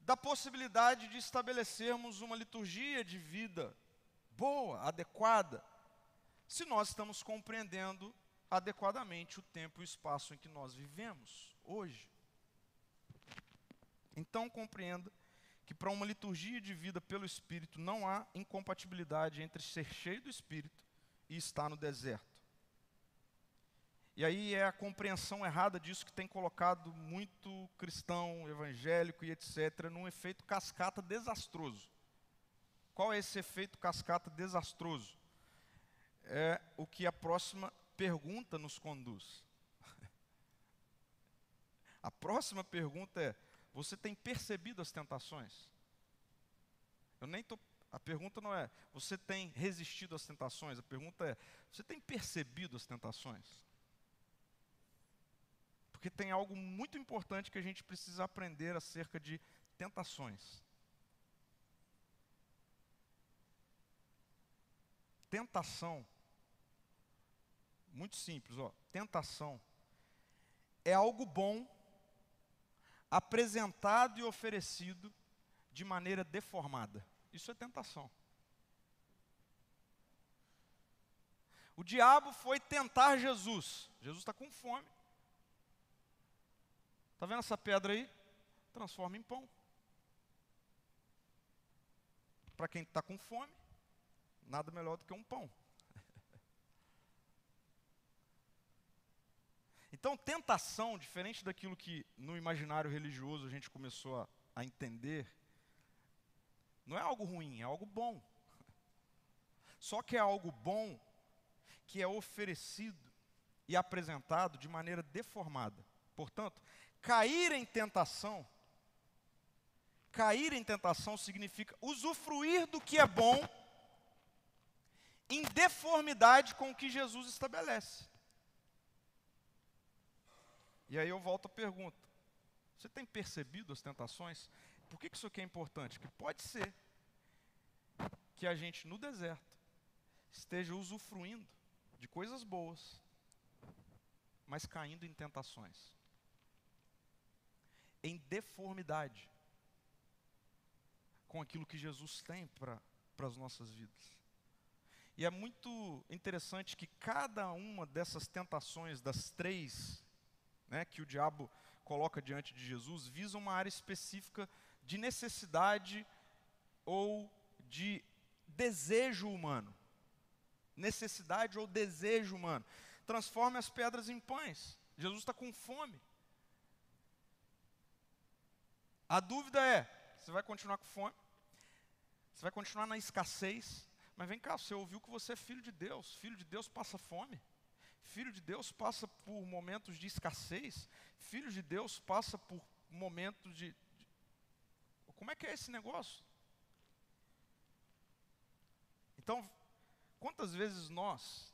da possibilidade de estabelecermos uma liturgia de vida boa, adequada, se nós estamos compreendendo adequadamente o tempo e o espaço em que nós vivemos hoje. Então compreenda que para uma liturgia de vida pelo Espírito não há incompatibilidade entre ser cheio do Espírito e estar no deserto. E aí é a compreensão errada disso que tem colocado muito cristão, evangélico e etc., num efeito cascata desastroso. Qual é esse efeito cascata desastroso? É o que a próxima pergunta nos conduz. *laughs* A próxima pergunta é: você tem percebido as tentações? Eu nem tô, a pergunta não é, você tem resistido às tentações? A pergunta é, você tem percebido as tentações? Porque tem algo muito importante que a gente precisa aprender acerca de tentações. Tentação, muito simples, ó, tentação é algo bom apresentado e oferecido de maneira deformada. Isso é tentação. O diabo foi tentar Jesus. Jesus está com fome. Está vendo essa pedra aí? Transforma em pão. Para quem está com fome, nada melhor do que um pão. Então, tentação, diferente daquilo que no imaginário religioso a gente começou a, a entender, não é algo ruim, é algo bom. Só que é algo bom que é oferecido e apresentado de maneira deformada. Portanto, cair em tentação, cair em tentação significa usufruir do que é bom em deformidade com o que Jesus estabelece. E aí eu volto à pergunta: você tem percebido as tentações? Por que isso aqui é importante? Que pode ser que a gente no deserto esteja usufruindo de coisas boas, mas caindo em tentações, em deformidade com aquilo que Jesus tem para as nossas vidas. E é muito interessante que cada uma dessas tentações, das três né, que o diabo coloca diante de Jesus, visa uma área específica de necessidade ou de desejo humano. Necessidade ou desejo humano. Transforme as pedras em pães. Jesus está com fome. A dúvida é: você vai continuar com fome? Você vai continuar na escassez? Mas vem cá, você ouviu que você é filho de Deus. Filho de Deus passa fome. Filho de Deus passa por momentos de escassez. Filho de Deus passa por momentos de. Como é que é esse negócio? Então, Quantas vezes nós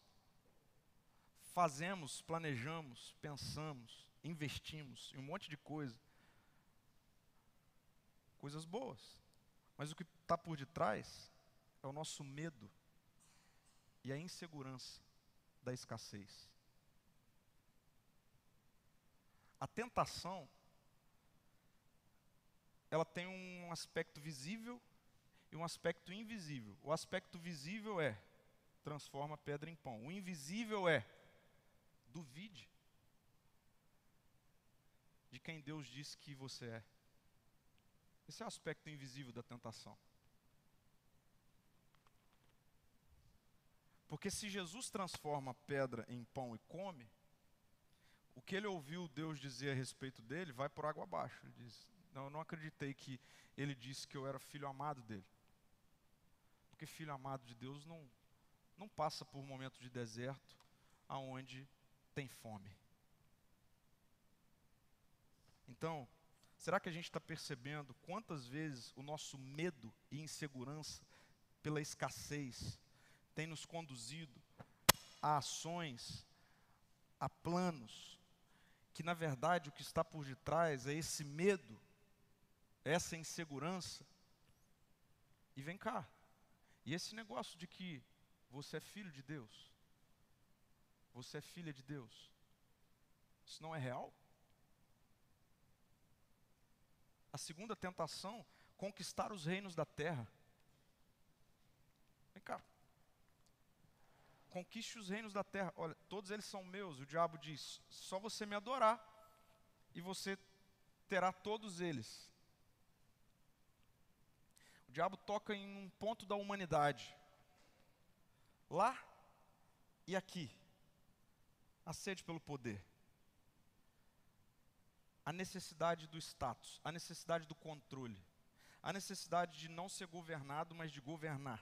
fazemos, planejamos, pensamos, investimos em um monte de coisa, coisas boas, mas o que está por detrás é o nosso medo e a insegurança da escassez. A tentação, ela tem um aspecto visível e um aspecto invisível. O aspecto visível é transforma pedra em pão. O invisível é duvide de quem Deus disse que você é. Esse é o aspecto invisível da tentação. Porque se Jesus transforma pedra em pão e come, o que ele ouviu Deus dizer a respeito dele vai por água abaixo. Ele diz: Não, eu não acreditei que ele disse que eu era filho amado dele. Porque filho amado de Deus não, não passa por um momento de deserto aonde tem fome. Então, será que a gente está percebendo quantas vezes o nosso medo e insegurança pela escassez tem nos conduzido a ações, a planos, que na verdade o que está por detrás é esse medo, essa insegurança. E vem cá, e esse negócio de que você é filho de Deus, você é filha de Deus, isso não é real? A segunda tentação, conquistar os reinos da terra. Vem cá, conquiste os reinos da terra. Olha, todos eles são meus. O diabo diz: só você me adorar e você terá todos eles. O diabo toca em um ponto da humanidade. Lá e aqui. A sede pelo poder. A necessidade do status, a necessidade do controle, a necessidade de não ser governado, mas de governar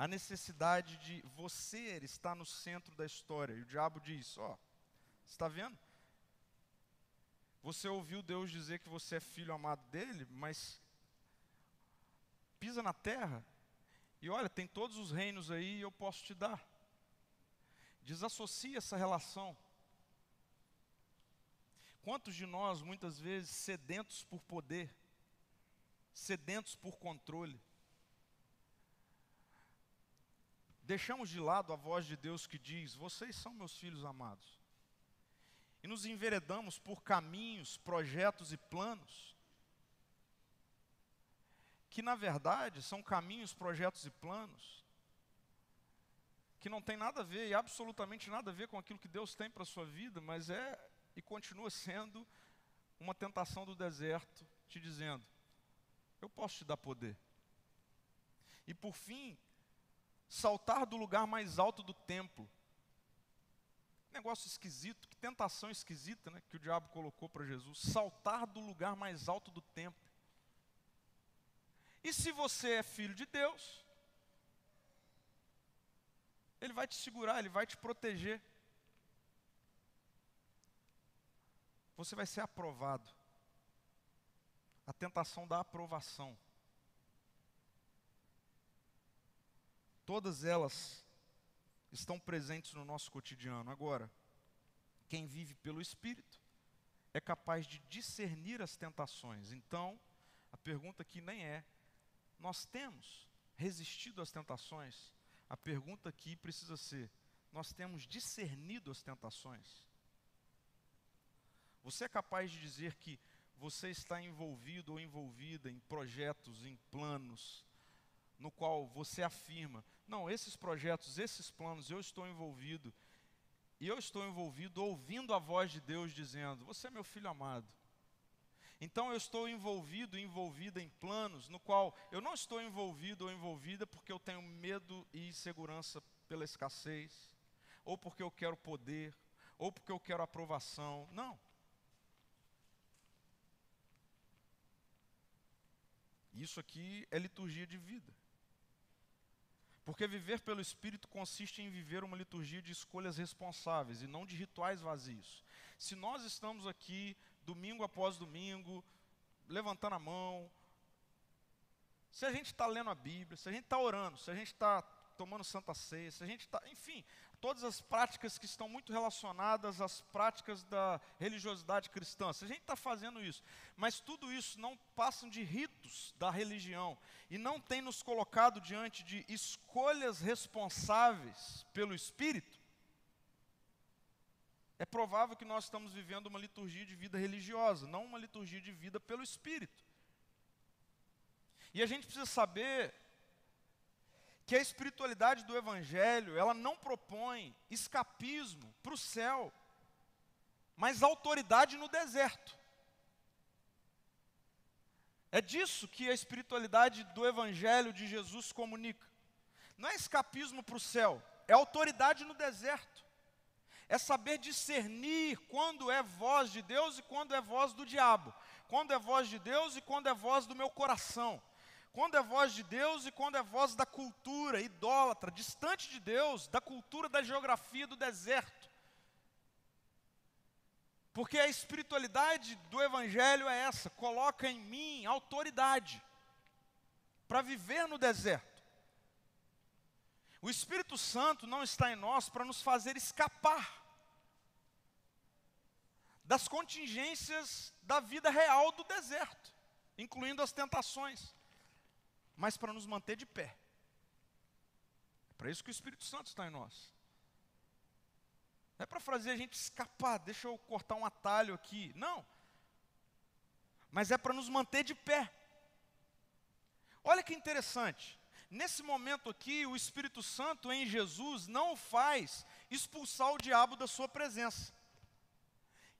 a necessidade de você estar no centro da história. E o diabo diz: Ó, está vendo? Você ouviu Deus dizer que você é filho amado dele, mas pisa na terra e olha, tem todos os reinos aí e eu posso te dar. Desassocia essa relação. Quantos de nós, muitas vezes, sedentos por poder, sedentos por controle, deixamos de lado a voz de Deus que diz: Vocês são meus filhos amados. E nos enveredamos por caminhos, projetos e planos que, na verdade, são caminhos, projetos e planos que não tem nada a ver e absolutamente nada a ver com aquilo que Deus tem para a sua vida, mas é e continua sendo uma tentação do deserto, te dizendo: Eu posso te dar poder. E por fim, saltar do lugar mais alto do templo. Negócio esquisito, que tentação esquisita né, que o diabo colocou para Jesus. Saltar do lugar mais alto do templo. E se você é filho de Deus, Ele vai te segurar, Ele vai te proteger. Você vai ser aprovado. A tentação da aprovação. Todas elas estão presentes no nosso cotidiano. Agora, quem vive pelo Espírito é capaz de discernir as tentações. Então, a pergunta aqui nem é: nós temos resistido às tentações? A pergunta aqui precisa ser: nós temos discernido as tentações? Você é capaz de dizer que você está envolvido ou envolvida em projetos, em planos, no qual você afirma: não, esses projetos, esses planos, eu estou envolvido. E eu estou envolvido ouvindo a voz de Deus dizendo: Você é meu filho amado. Então eu estou envolvido, envolvida em planos no qual eu não estou envolvido ou envolvida porque eu tenho medo e insegurança pela escassez, ou porque eu quero poder, ou porque eu quero aprovação. Não. Isso aqui é liturgia de vida. Porque viver pelo Espírito consiste em viver uma liturgia de escolhas responsáveis e não de rituais vazios. Se nós estamos aqui, domingo após domingo, levantando a mão, se a gente está lendo a Bíblia, se a gente está orando, se a gente está tomando Santa Ceia, se a gente está, enfim, todas as práticas que estão muito relacionadas às práticas da religiosidade cristã, se a gente está fazendo isso, mas tudo isso não passam de ritos da religião e não tem nos colocado diante de escolhas responsáveis pelo Espírito, é provável que nós estamos vivendo uma liturgia de vida religiosa, não uma liturgia de vida pelo Espírito. E a gente precisa saber que a espiritualidade do Evangelho, ela não propõe escapismo para o céu, mas autoridade no deserto. É disso que a espiritualidade do Evangelho de Jesus comunica. Não é escapismo para o céu, é autoridade no deserto. É saber discernir quando é voz de Deus e quando é voz do diabo. Quando é voz de Deus e quando é voz do meu coração. Quando é voz de Deus e quando é voz da cultura idólatra, distante de Deus, da cultura da geografia do deserto. Porque a espiritualidade do Evangelho é essa: coloca em mim autoridade para viver no deserto. O Espírito Santo não está em nós para nos fazer escapar das contingências da vida real do deserto, incluindo as tentações mas para nos manter de pé. É para isso que o Espírito Santo está em nós. Não é para fazer a gente escapar, deixa eu cortar um atalho aqui. Não. Mas é para nos manter de pé. Olha que interessante. Nesse momento aqui, o Espírito Santo em Jesus não faz expulsar o diabo da sua presença.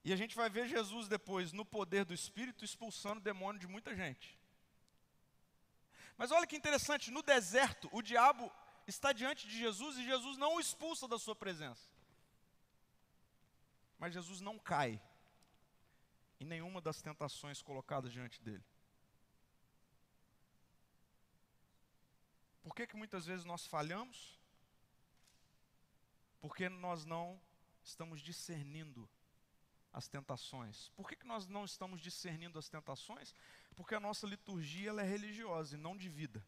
E a gente vai ver Jesus depois, no poder do Espírito, expulsando o demônio de muita gente. Mas olha que interessante, no deserto, o diabo está diante de Jesus e Jesus não o expulsa da sua presença. Mas Jesus não cai em nenhuma das tentações colocadas diante dele. Por que, que muitas vezes nós falhamos? Porque nós não estamos discernindo as tentações. Por que, que nós não estamos discernindo as tentações? Porque a nossa liturgia ela é religiosa e não de vida.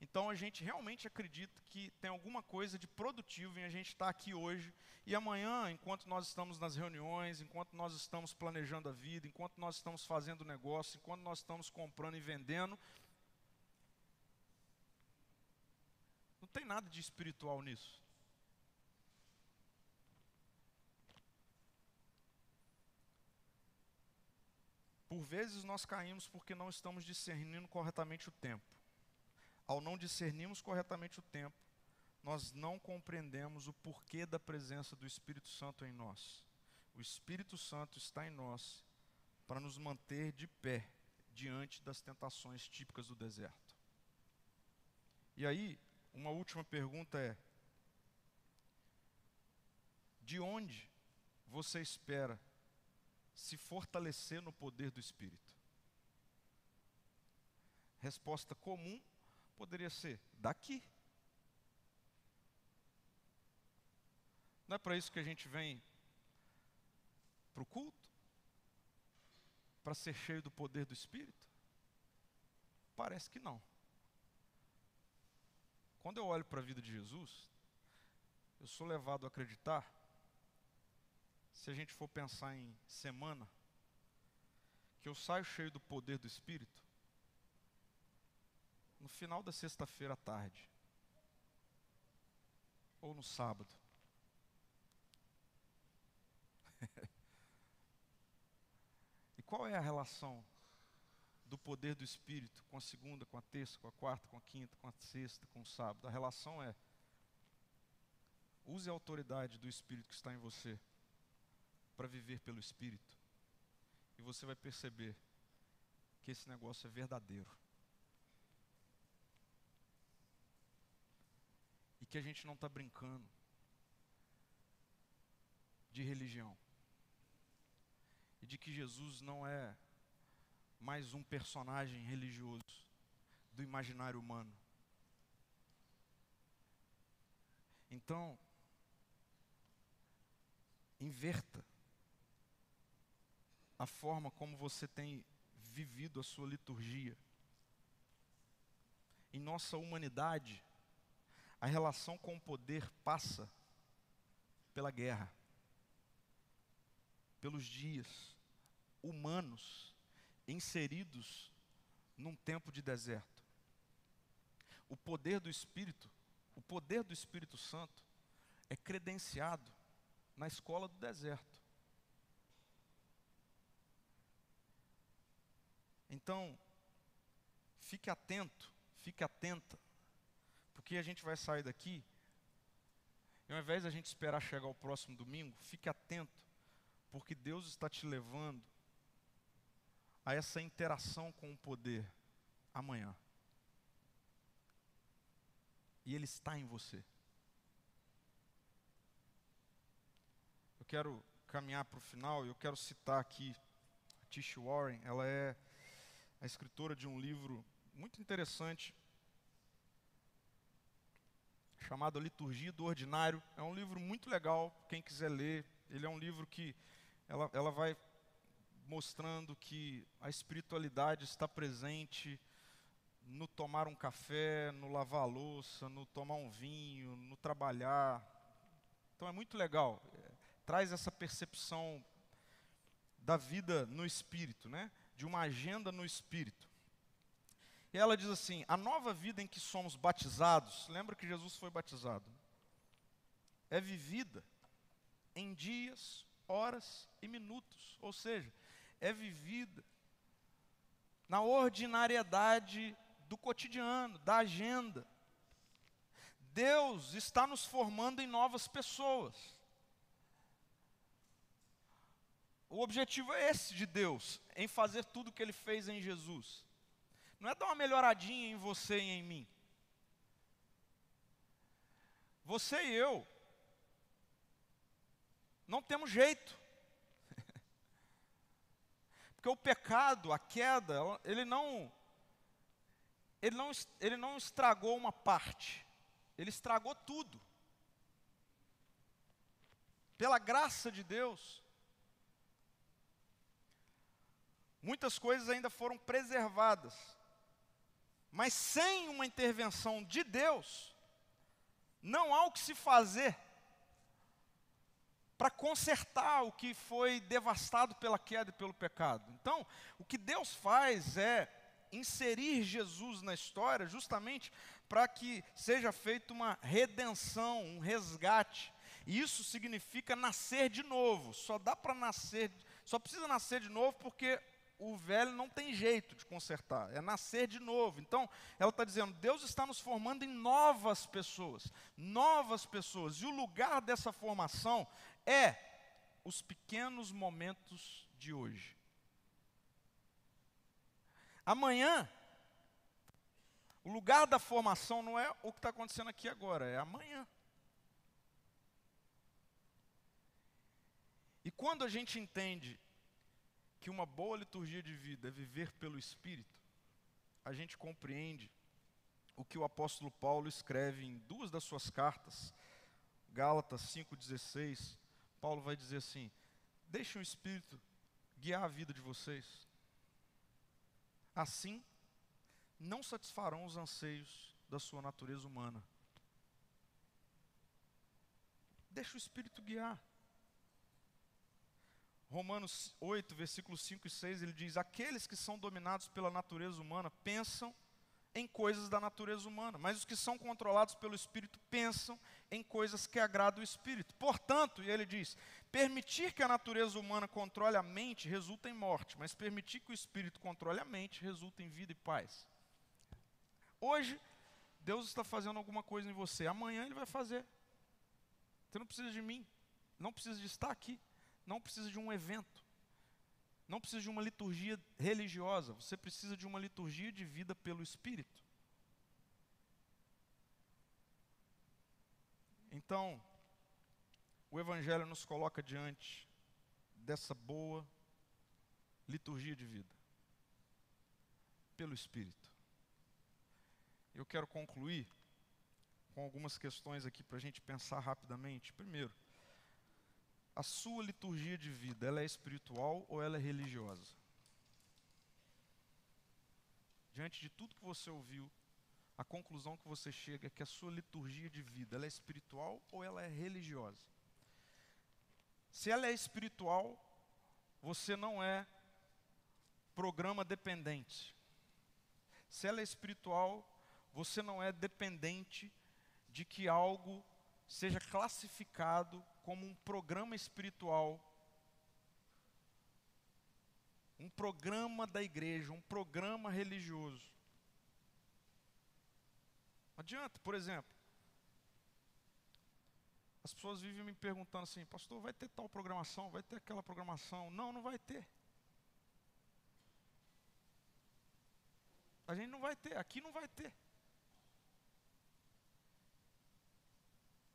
Então a gente realmente acredita que tem alguma coisa de produtivo em a gente estar aqui hoje e amanhã, enquanto nós estamos nas reuniões, enquanto nós estamos planejando a vida, enquanto nós estamos fazendo negócio, enquanto nós estamos comprando e vendendo, não tem nada de espiritual nisso. Por vezes nós caímos porque não estamos discernindo corretamente o tempo. Ao não discernirmos corretamente o tempo, nós não compreendemos o porquê da presença do Espírito Santo em nós. O Espírito Santo está em nós para nos manter de pé diante das tentações típicas do deserto. E aí, uma última pergunta é: de onde você espera se fortalecer no poder do Espírito? Resposta comum poderia ser: daqui. Não é para isso que a gente vem para o culto? Para ser cheio do poder do Espírito? Parece que não. Quando eu olho para a vida de Jesus, eu sou levado a acreditar se a gente for pensar em semana, que eu saio cheio do poder do Espírito, no final da sexta-feira à tarde, ou no sábado. *laughs* e qual é a relação do poder do Espírito com a segunda, com a terça, com a quarta, com a quinta, com a sexta, com o sábado? A relação é: use a autoridade do Espírito que está em você para viver pelo Espírito. E você vai perceber que esse negócio é verdadeiro. E que a gente não está brincando de religião. E de que Jesus não é mais um personagem religioso do imaginário humano. Então, inverta a forma como você tem vivido a sua liturgia. Em nossa humanidade, a relação com o poder passa pela guerra, pelos dias humanos inseridos num tempo de deserto. O poder do Espírito, o poder do Espírito Santo é credenciado na escola do deserto. Então, fique atento, fique atenta, porque a gente vai sair daqui, e ao invés de a gente esperar chegar o próximo domingo, fique atento, porque Deus está te levando a essa interação com o poder amanhã. E Ele está em você. Eu quero caminhar para o final eu quero citar aqui a Tish Warren. Ela é a escritora de um livro muito interessante chamado Liturgia do Ordinário. É um livro muito legal, quem quiser ler. Ele é um livro que ela, ela vai mostrando que a espiritualidade está presente no tomar um café, no lavar a louça, no tomar um vinho, no trabalhar. Então é muito legal. Traz essa percepção da vida no espírito, né? De uma agenda no espírito. E ela diz assim: a nova vida em que somos batizados, lembra que Jesus foi batizado, é vivida em dias, horas e minutos. Ou seja, é vivida na ordinariedade do cotidiano, da agenda. Deus está nos formando em novas pessoas. O objetivo é esse de Deus, em fazer tudo o que Ele fez em Jesus. Não é dar uma melhoradinha em você e em mim. Você e eu não temos jeito. *laughs* Porque o pecado, a queda, ele não, ele não, ele não estragou uma parte, ele estragou tudo. Pela graça de Deus, muitas coisas ainda foram preservadas, mas sem uma intervenção de Deus, não há o que se fazer para consertar o que foi devastado pela queda e pelo pecado. Então, o que Deus faz é inserir Jesus na história justamente para que seja feita uma redenção, um resgate. E isso significa nascer de novo. Só dá para nascer, só precisa nascer de novo porque o velho não tem jeito de consertar, é nascer de novo. Então, ela está dizendo: Deus está nos formando em novas pessoas, novas pessoas, e o lugar dessa formação é os pequenos momentos de hoje. Amanhã, o lugar da formação não é o que está acontecendo aqui agora, é amanhã. E quando a gente entende que uma boa liturgia de vida é viver pelo Espírito, a gente compreende o que o apóstolo Paulo escreve em duas das suas cartas, Gálatas 5,16, Paulo vai dizer assim: deixem o Espírito guiar a vida de vocês. Assim, não satisfarão os anseios da sua natureza humana. Deixa o Espírito guiar. Romanos 8, versículos 5 e 6, ele diz: Aqueles que são dominados pela natureza humana pensam em coisas da natureza humana, mas os que são controlados pelo Espírito pensam em coisas que agradam o Espírito. Portanto, e ele diz: permitir que a natureza humana controle a mente resulta em morte, mas permitir que o Espírito controle a mente resulta em vida e paz. Hoje, Deus está fazendo alguma coisa em você, amanhã Ele vai fazer. Você não precisa de mim, não precisa de estar aqui, não precisa de um evento. Não precisa de uma liturgia religiosa, você precisa de uma liturgia de vida pelo Espírito. Então, o Evangelho nos coloca diante dessa boa liturgia de vida, pelo Espírito. Eu quero concluir com algumas questões aqui para a gente pensar rapidamente. Primeiro, a sua liturgia de vida, ela é espiritual ou ela é religiosa? Diante de tudo que você ouviu a conclusão que você chega é que a sua liturgia de vida ela é espiritual ou ela é religiosa. Se ela é espiritual, você não é programa dependente. Se ela é espiritual, você não é dependente de que algo seja classificado como um programa espiritual, um programa da igreja, um programa religioso. Não adianta, por exemplo, as pessoas vivem me perguntando assim, pastor, vai ter tal programação, vai ter aquela programação? Não, não vai ter. A gente não vai ter, aqui não vai ter.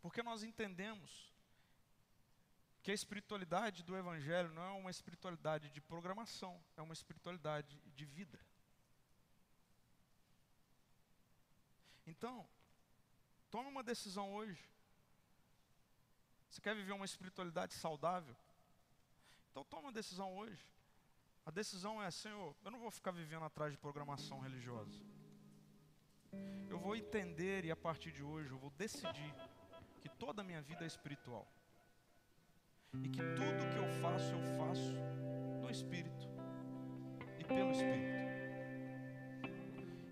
Porque nós entendemos que a espiritualidade do Evangelho não é uma espiritualidade de programação, é uma espiritualidade de vida. Então, tome uma decisão hoje. Você quer viver uma espiritualidade saudável? Então tome uma decisão hoje. A decisão é, Senhor, eu não vou ficar vivendo atrás de programação religiosa. Eu vou entender e a partir de hoje eu vou decidir que toda a minha vida é espiritual. E que tudo que eu faço, eu faço no Espírito e pelo Espírito.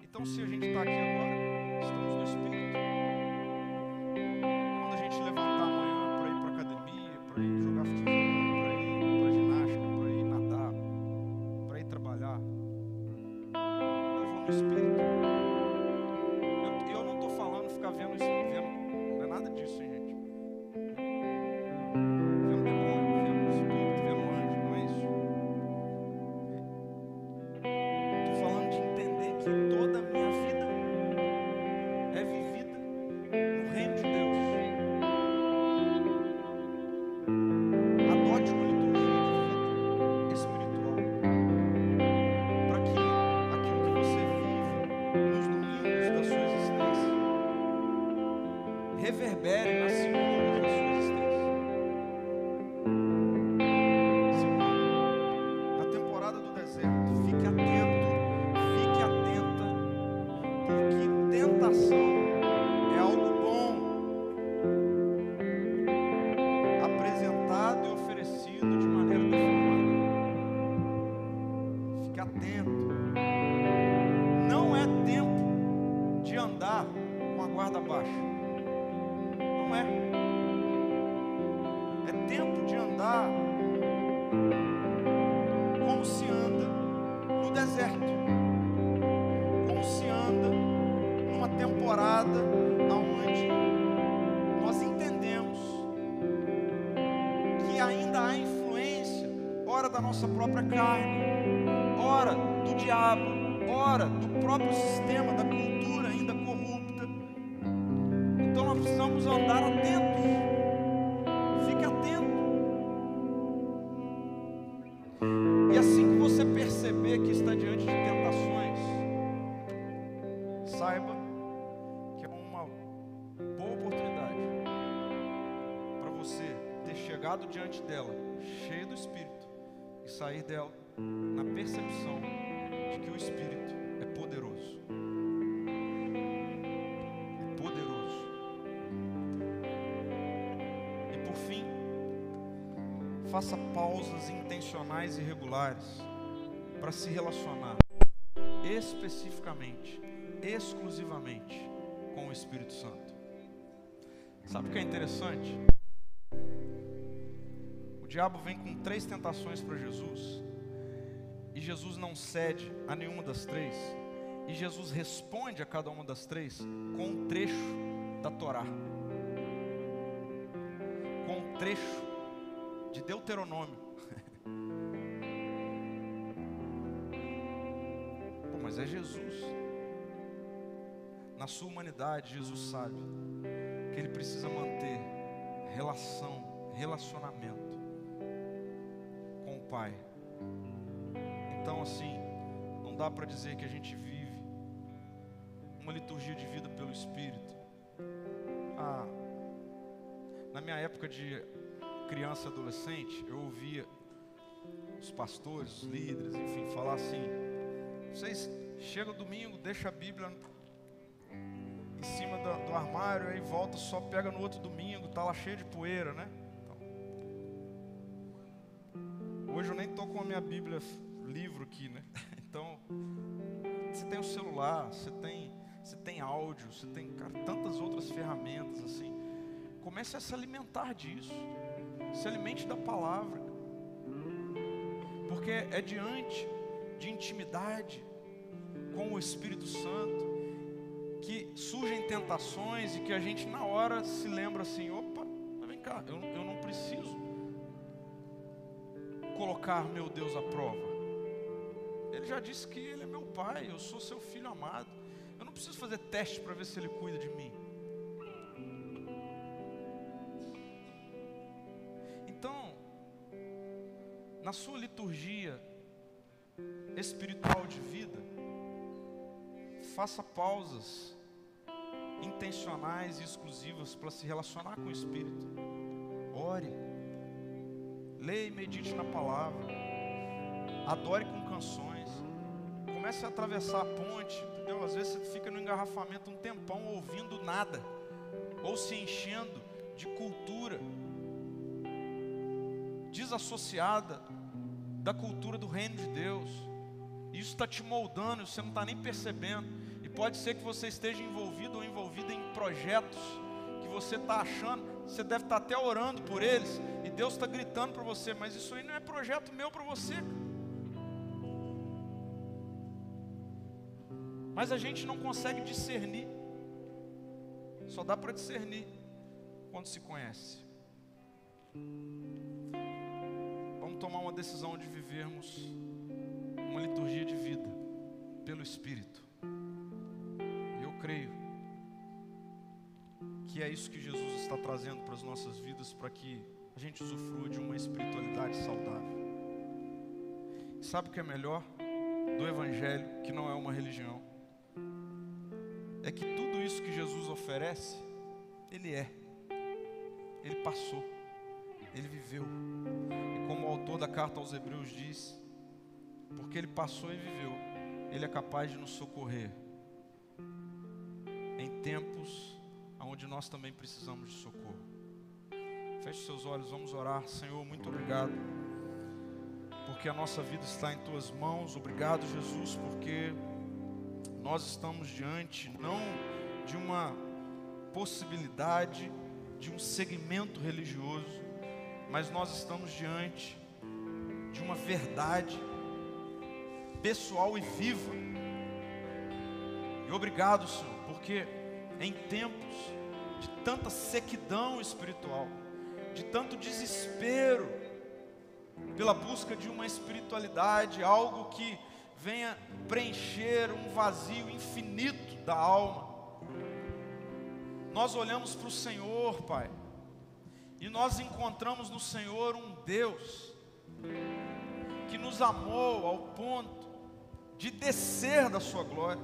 Então, se a gente está aqui agora, estamos no Espírito. Nossa dela na percepção de que o Espírito é poderoso. É poderoso. E por fim, faça pausas intencionais e regulares para se relacionar especificamente, exclusivamente com o Espírito Santo. Sabe o que é interessante? O diabo vem com três tentações para Jesus, Jesus não cede a nenhuma das três, e Jesus responde a cada uma das três com um trecho da Torá, com um trecho de Deuteronômio. *laughs* Pô, mas é Jesus. Na sua humanidade, Jesus sabe que ele precisa manter relação, relacionamento com o Pai. Então, assim, não dá para dizer que a gente vive uma liturgia de vida pelo Espírito. Ah, na minha época de criança adolescente, eu ouvia os pastores, os líderes, enfim, falar assim: vocês chegam domingo, deixa a Bíblia em cima do, do armário, aí volta, só pega no outro domingo, tá lá cheio de poeira, né? Então, hoje eu nem tô com a minha Bíblia livro aqui, né? Então, você tem o celular, você tem, você tem áudio, você tem cara, tantas outras ferramentas assim. Comece a se alimentar disso. Se alimente da palavra. Porque é diante de intimidade com o Espírito Santo que surgem tentações e que a gente na hora se lembra assim: opa, vem cá, eu, eu não preciso colocar meu Deus à prova. Ele já disse que Ele é meu Pai, eu sou seu filho amado. Eu não preciso fazer teste para ver se Ele cuida de mim. Então, na sua liturgia espiritual de vida, faça pausas intencionais e exclusivas para se relacionar com o Espírito. Ore, leia e medite na palavra, adore com canções comece a atravessar a ponte, entendeu? Às vezes você fica no engarrafamento um tempão ouvindo nada, ou se enchendo de cultura desassociada da cultura do reino de Deus. Isso está te moldando, você não está nem percebendo. E pode ser que você esteja envolvido ou envolvida em projetos que você está achando, você deve estar tá até orando por eles, e Deus está gritando para você, mas isso aí não é projeto meu para você. Mas a gente não consegue discernir. Só dá para discernir quando se conhece. Vamos tomar uma decisão de vivermos uma liturgia de vida pelo Espírito. Eu creio que é isso que Jesus está trazendo para as nossas vidas para que a gente usufrua de uma espiritualidade saudável. Sabe o que é melhor do Evangelho, que não é uma religião? É que tudo isso que Jesus oferece, Ele é, Ele passou, Ele viveu. E como o autor da carta aos Hebreus diz, porque Ele passou e viveu, Ele é capaz de nos socorrer em tempos onde nós também precisamos de socorro. Feche seus olhos, vamos orar. Senhor, muito obrigado, porque a nossa vida está em Tuas mãos. Obrigado, Jesus, porque nós estamos diante não de uma possibilidade de um segmento religioso, mas nós estamos diante de uma verdade pessoal e viva. E obrigado, Senhor, porque em tempos de tanta sequidão espiritual, de tanto desespero pela busca de uma espiritualidade, algo que venha preencher um vazio infinito da alma. Nós olhamos para o Senhor, Pai, e nós encontramos no Senhor um Deus que nos amou ao ponto de descer da Sua glória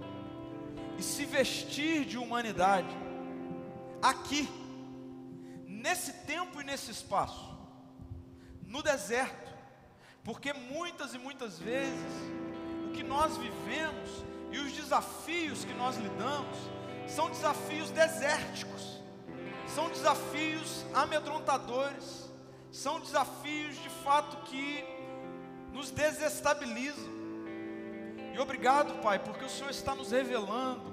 e se vestir de humanidade, aqui, nesse tempo e nesse espaço, no deserto, porque muitas e muitas vezes o que nós vivemos e os desafios que nós lidamos são desafios desérticos, são desafios amedrontadores, são desafios de fato que nos desestabilizam. E obrigado, Pai, porque o Senhor está nos revelando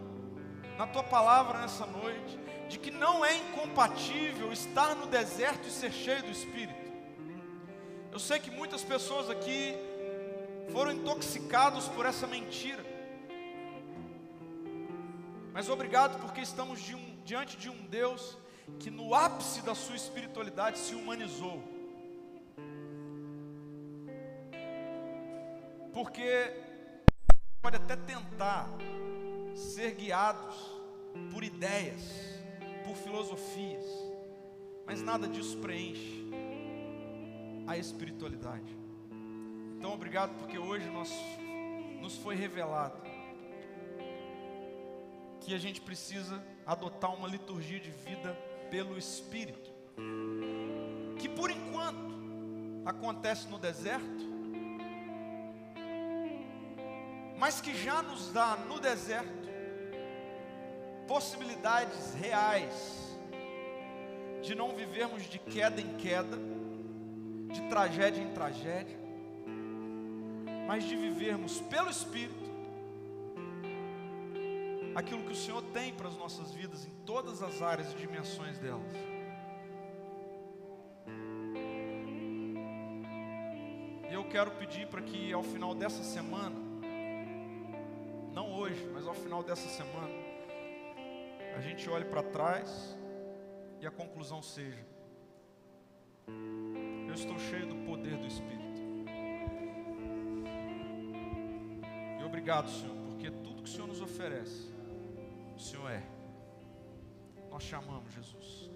na tua palavra nessa noite de que não é incompatível estar no deserto e ser cheio do Espírito. Eu sei que muitas pessoas aqui foram intoxicados por essa mentira. Mas obrigado porque estamos de um, diante de um Deus que no ápice da sua espiritualidade se humanizou. Porque pode até tentar ser guiados por ideias, por filosofias, mas nada disso preenche a espiritualidade. Então, obrigado porque hoje nós, nos foi revelado que a gente precisa adotar uma liturgia de vida pelo Espírito, que por enquanto acontece no deserto, mas que já nos dá no deserto possibilidades reais de não vivermos de queda em queda, de tragédia em tragédia, mas de vivermos pelo Espírito aquilo que o Senhor tem para as nossas vidas em todas as áreas e dimensões delas. E eu quero pedir para que ao final dessa semana, não hoje, mas ao final dessa semana, a gente olhe para trás e a conclusão seja: eu estou cheio do poder do Espírito. Obrigado, Senhor, porque tudo que o Senhor nos oferece, o Senhor é. Nós chamamos Jesus.